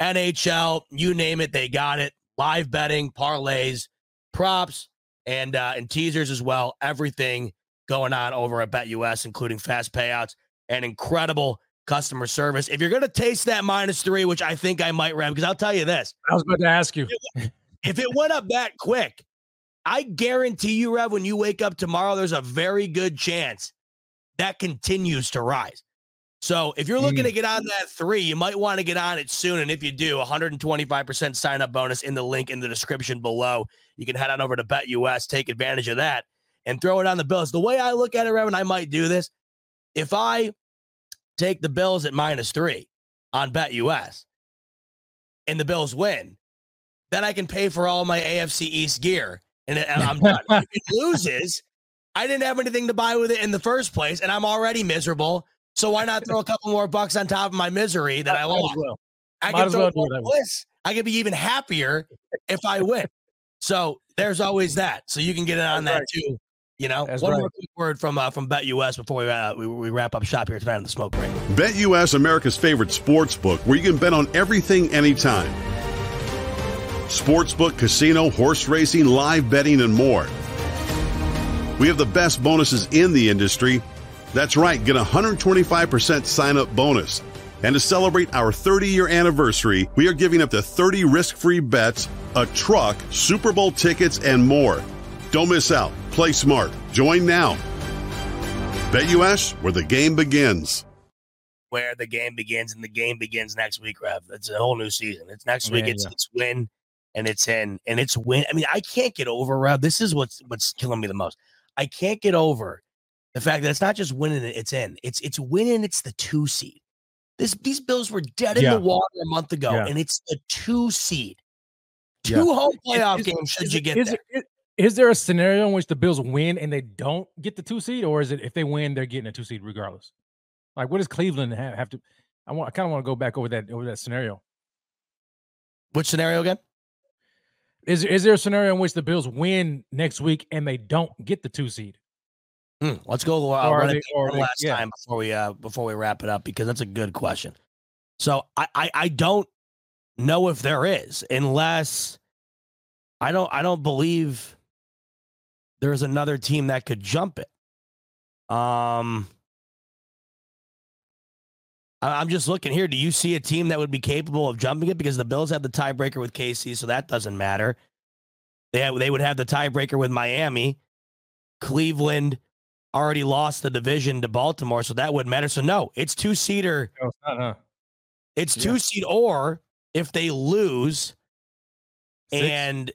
NHL, you name it, they got it. Live betting, parlays, props, and uh, and teasers as well. Everything going on over at BetUS, including fast payouts and incredible customer service. If you're going to taste that minus three, which I think I might, Rev, because I'll tell you this.
I was about to ask you.
if it went up that quick, I guarantee you, Rev, when you wake up tomorrow, there's a very good chance that continues to rise. So if you're looking mm. to get on that three, you might want to get on it soon. And if you do, 125% sign up bonus in the link in the description below. You can head on over to BetUS, take advantage of that, and throw it on the Bills. The way I look at it, Rev, I might do this, if I take the Bills at minus three on BetUS and the Bills win, then I can pay for all my AFC East gear. And I'm done. if it loses, I didn't have anything to buy with it in the first place, and I'm already miserable. So why not throw a couple more bucks on top of my misery that I lost? Well. I can throw well bliss. I could be even happier if I win. So there's always that. So you can get in on
That's
that
right.
too. You know,
That's
one
right.
more quick word from uh, from BetUS before we, uh, we we wrap up shop here tonight on the smoke break.
BetUS, America's favorite sports book, where you can bet on everything anytime. Sportsbook, casino, horse racing, live betting, and more. We have the best bonuses in the industry. That's right, get a 125% sign up bonus. And to celebrate our 30 year anniversary, we are giving up to 30 risk free bets, a truck, Super Bowl tickets, and more. Don't miss out. Play smart. Join now. BetUS, where the game begins.
Where the game begins, and the game begins next week, Rev. It's a whole new season. It's next week.
Man,
it's
yeah.
it's win, and it's in, and it's win. I mean, I can't get over Rev. This is what's what's killing me the most. I can't get over the fact that it's not just winning; it, it's in. It's it's winning. It's the two seed. This these Bills were dead in
Yeah.
the water a month ago,
Yeah.
and it's the two seed. Two
Yeah.
home playoff
Is-
games should
is
you get
is
there.
it- is there a scenario in which the Bills win and they don't get the two seed, or is it if they win they're getting a two seed regardless? Like, what does Cleveland have, have to? I want. I kind of want to go back over that over that scenario.
Which scenario again?
Is is there a scenario in which the Bills win next week and they don't get the two seed?
Hmm, let's go uh, run
they-
one
they-
last
yeah.
time before we uh before we wrap it up because that's a good question. So I, I I don't know if there is unless I don't I don't believe there's another team that could jump it. Um I'm just looking here. Do you see a team that would be capable of jumping it? Because the Bills have the tiebreaker with KC, so that doesn't matter. They have, they would have the tiebreaker with Miami. Cleveland already lost the division to Baltimore, so that wouldn't matter. So no, it's two seater.
No, it's huh?
It's
Yeah.
two seed, or if they lose,
Six?
and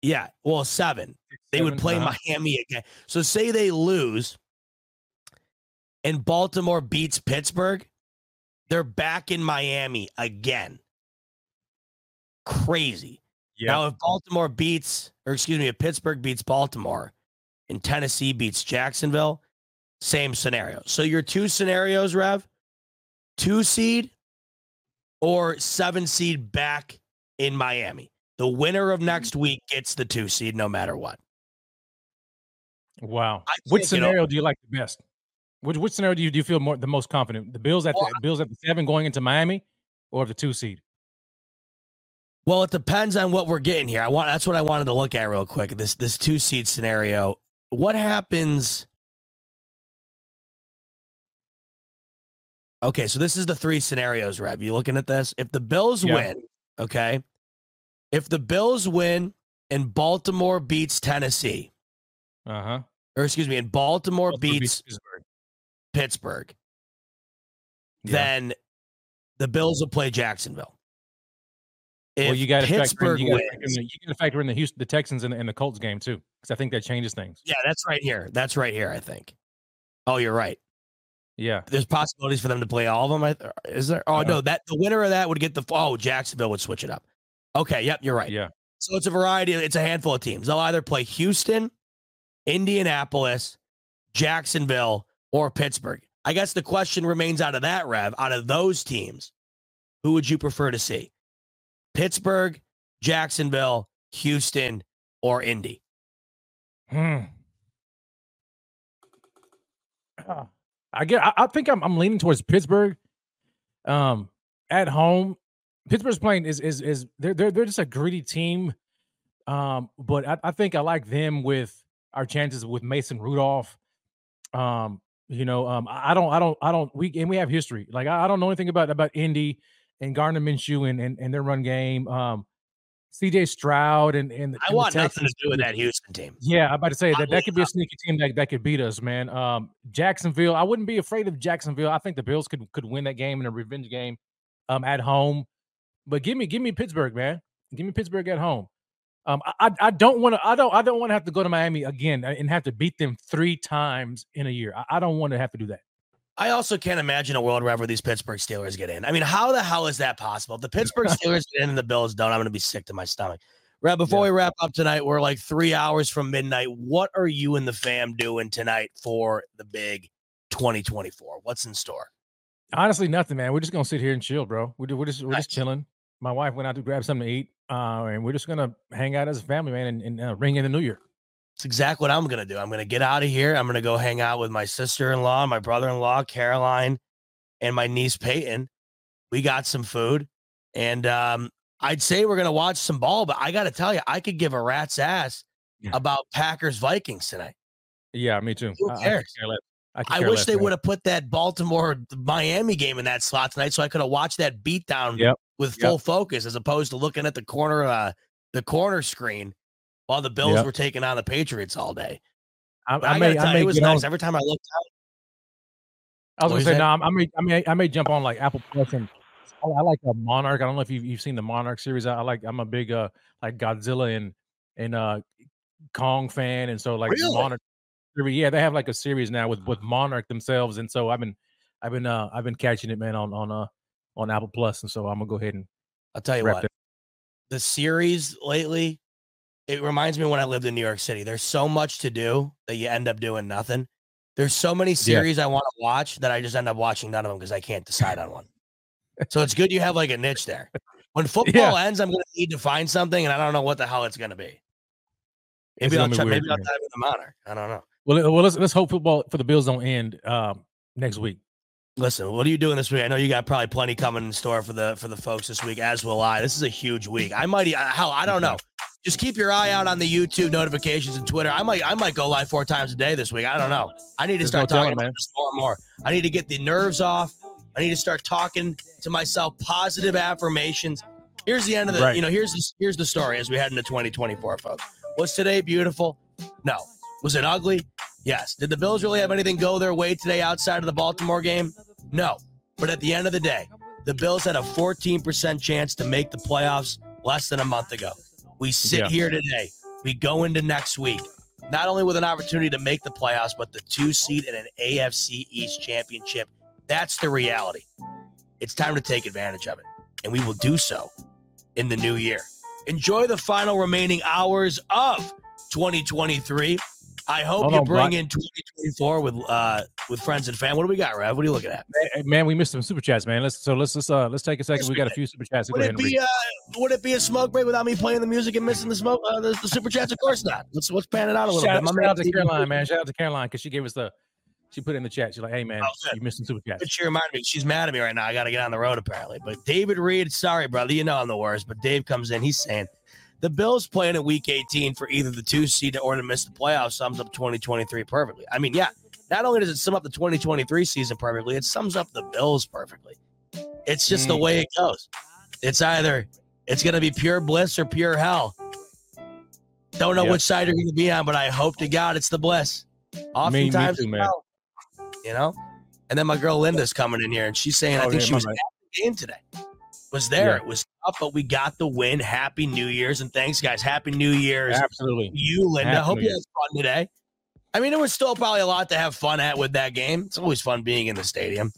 yeah, well, seven, they would play
uh-huh.
Miami again. So say they lose, and Baltimore beats Pittsburgh, they're back in Miami again. Crazy.
Yeah.
Now, if Baltimore beats, or excuse me, if Pittsburgh beats Baltimore and Tennessee beats Jacksonville, same scenario. So your two scenarios, Rev, two seed or seven seed back in Miami. The winner of next week gets the two seed no matter what.
Wow. Which scenario do you like the best? Which which scenario do you do you feel more the most confident? The Bills at
Well,
the Bills at the seven going into Miami, or the two seed?
Well, it depends on what we're getting here. I want that's what I wanted to look at real quick. This this two seed scenario. What happens? Okay, so this is the three scenarios, Rev. You looking at this? If the Bills
Yeah.
win, okay. If the Bills win and Baltimore beats Tennessee,
Uh huh.
or excuse me, and Baltimore beats
Pittsburgh.
Pittsburgh,
Yeah.
then the Bills will play Jacksonville. If
well, you got to factor in,
Pittsburgh
you got to factor in the, you gotta factor in the Houston, the Texans, and the, and the Colts game too, because I think that changes things.
yeah, that's right here. That's right here. I think. Oh, you're right.
Yeah.
There's possibilities for them to play all of them. I- Is there? Oh
Uh,
no, that the winner of that would get the. Oh, Jacksonville would switch it up. Okay, yep, you're right.
Yeah.
So it's a variety. It's a handful of teams. They'll either play Houston, Indianapolis, Jacksonville, or Pittsburgh. I guess the question remains out of that, Rev. Out of those teams, who would you prefer to see? Pittsburgh, Jacksonville, Houston, or Indy?
Hmm. I get. I, I think I'm, I'm leaning towards Pittsburgh. Um, at home, Pittsburgh's playing is is is they're they're they're just a gritty team. Um, but I, I think I like them with our chances with Mason Rudolph. Um, you know, um, I don't I don't I don't we and we have history. Like I, I don't know anything about about Indy and Gardner Minshew and and, and their run game. Um, CJ Stroud and and
I
and the
want nothing to do with that Houston team.
Yeah, I'm about to say
I
that that could be a sneaky team that, that could beat us, man. Um, Jacksonville, I wouldn't be afraid of Jacksonville. I think the Bills could could win that game in a revenge game, um, at home. But give me give me Pittsburgh, man. Give me Pittsburgh at home. Um, I I, don't want to I don't I don't want to have to go to Miami again and have to beat them three times in a year. I, I don't want to have to do that.
I also can't imagine a world where these Pittsburgh Steelers get in. I mean, how the hell is that possible? If the Pittsburgh Steelers get in and the Bills don't, I'm going to be sick to my stomach. Rev, before we wrap up tonight, we're like three hours from midnight. What are you and the fam doing tonight for the big 2024? What's in store?
Honestly, nothing, man. We're just gonna sit here and chill, bro. We're, we're just we're just chilling. My wife went out to grab something to eat, uh, and we're just gonna hang out as a family, man, and, and uh, ring in the new year.
It's exactly what I'm gonna do. I'm gonna get out of here. I'm gonna go hang out with my sister-in-law, my brother-in-law, Caroline, and my niece Peyton. We got some food, and um, I'd say we're gonna watch some ball. But I got to tell you, I could give a rat's ass about Packers Vikings tonight.
Yeah, me too.
Who
I- I
cares?
could care less. I,
I wish they would have put that Baltimore Miami game in that slot tonight, so I could have watched that beatdown
Yep.
with
Yep.
full focus, as opposed to looking at the corner, uh, the corner screen while the Bills
Yep.
were taking on the Patriots all day.
I, I
I,
may,
gotta
I
tell
may
it was nice.
on-
Every time I looked out,
I was
What
gonna say no. I'm- I may, I may, I may jump on like Apple Plus and I, I like a Monarch. I don't know if you've, you've seen the Monarch series. I, I like. I'm a big uh like Godzilla and and uh Kong fan, and so like
Really?
Monarch. Yeah, they have like a series now with with Monarch themselves, and so I've been, I've been, uh I've been catching it, man, on on uh on Apple Plus, and so I'm gonna go ahead and
I'll tell you what,
it.
the series lately, it reminds me when I lived in New York City. There's so much to do that you end up doing nothing. There's so many series I want to watch that I just end up watching none of them because I can't decide on one. So it's good you have like a niche there. When football ends, I'm going to need to find something, and I don't know what the hell it's going to be. Maybe I'll
gonna be
try,
weird,
maybe I'll dive into Monarch. I don't know.
Well, well, let's let's hope football for the Bills don't end um next week.
Listen, what are you doing this week? I know you got probably plenty coming in store for the for the folks this week, as will I. This is a huge week. I might, hell, I don't know. Just keep your eye out on the YouTube notifications and Twitter. I might, I might go live four times a day this week. I don't know. I need to
There's
start
no
talking
telling,
about more and more. I need to get the nerves off. I need to start talking to myself positive affirmations. Here's the end of the,
Right.
you know, here's the, here's the story as we head into 2024, folks. Was today beautiful? No. Was it ugly? Yes. Did the Bills really have anything go their way today outside of the Baltimore game? No. But at the end of the day, the Bills had a 14% chance to make the playoffs less than a month ago. We sit
Yeah.
here today. We go into next week, not only with an opportunity to make the playoffs, but the two seed in an AFC East championship. That's the reality. It's time to take advantage of it, and we will do so in the new year. Enjoy the final remaining hours of 2023. I hope
Hold
you
on,
bring
Black.
in 2024 with uh with friends and fam. What do we got, Rev? What are you looking at?
Hey, Man, we missed some super chats, man. Let's so let's uh let's take a second. We got a few super chats.
Would it be uh would it be a smoke break without me playing the music and missing the smoke uh, the, the super chats? Of course not. Let's let's pan it out a little
shout,
bit. My
shout out to Caroline, man. Shout out to Caroline because she gave us the she put it in the chat. She's like, hey man,
Oh,
you missed some super chats.
She reminded me, she's mad at me right now. I got to get on the road apparently. But David Reed, sorry, brother, you know I'm the worst. But Dave comes in, he's saying the Bills playing in Week 18 for either the two seed or to miss the playoffs sums up 2023 perfectly. I mean, yeah, not only does it sum up the 2023 season perfectly, it sums up the Bills perfectly. It's just the
Mm.
way it goes. It's either it's going to be pure bliss or pure hell. Don't know
Yeah.
which side you're going to be on, but I hope to God it's the bliss.
me
Oftentimes,
too, man.
you know. And then my girl Linda's coming in here, and she's saying I
Oh,
think
yeah,
she was at the game today. Was there?
Yeah.
It was but we got the win. Happy New Year's and thanks, guys. Happy New Year's,
Absolutely.
you, Linda.
Happy
Hope you had fun today. I mean, it was still probably a lot to have fun at with that game. It's always fun being in the stadium.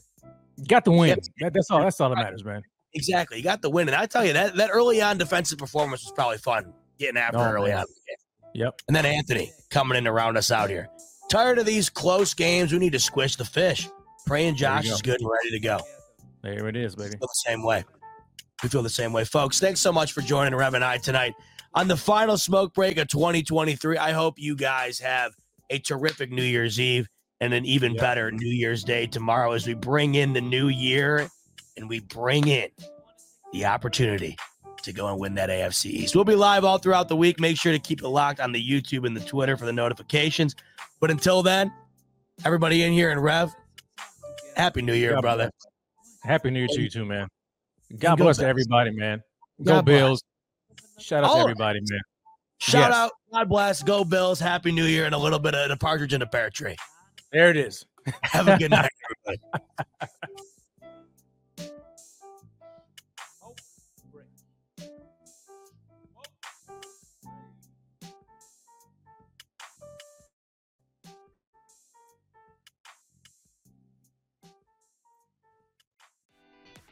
Got the win.
Yep.
That, that's all. That's all that matters, man.
Exactly. You got the win. And I tell you, that, that early on defensive performance was probably fun getting after
Oh,
early
man.
on. the game.
Yep.
And then Anthony coming in to round us out here. Tired of these close games. We need to squish the fish. Praying Josh
go.
is good and ready to go.
There it is, baby.
feel the same way. We feel the same way, folks. Thanks so much for joining Rev and I tonight on the final smoke break of 2023. I hope you guys have a terrific New Year's Eve and an even
Yeah.
better New Year's Day tomorrow as we bring in the new year and we bring in the opportunity to go and win that AFC East. We'll be live all throughout the week. Make sure to keep it locked on the YouTube and the Twitter for the notifications. But until then, everybody in here and Rev, Happy New Year,
God
brother.
Happy New Year to you too, man. God bless
Bills.
everybody, man. Go
God bless.
Bills. Shout out
All
to
of
everybody, man.
Shout
Yes.
out, God bless, go Bills, Happy New Year, and a little bit of the partridge in a pear tree.
There it is.
Have a good night, everybody.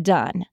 done.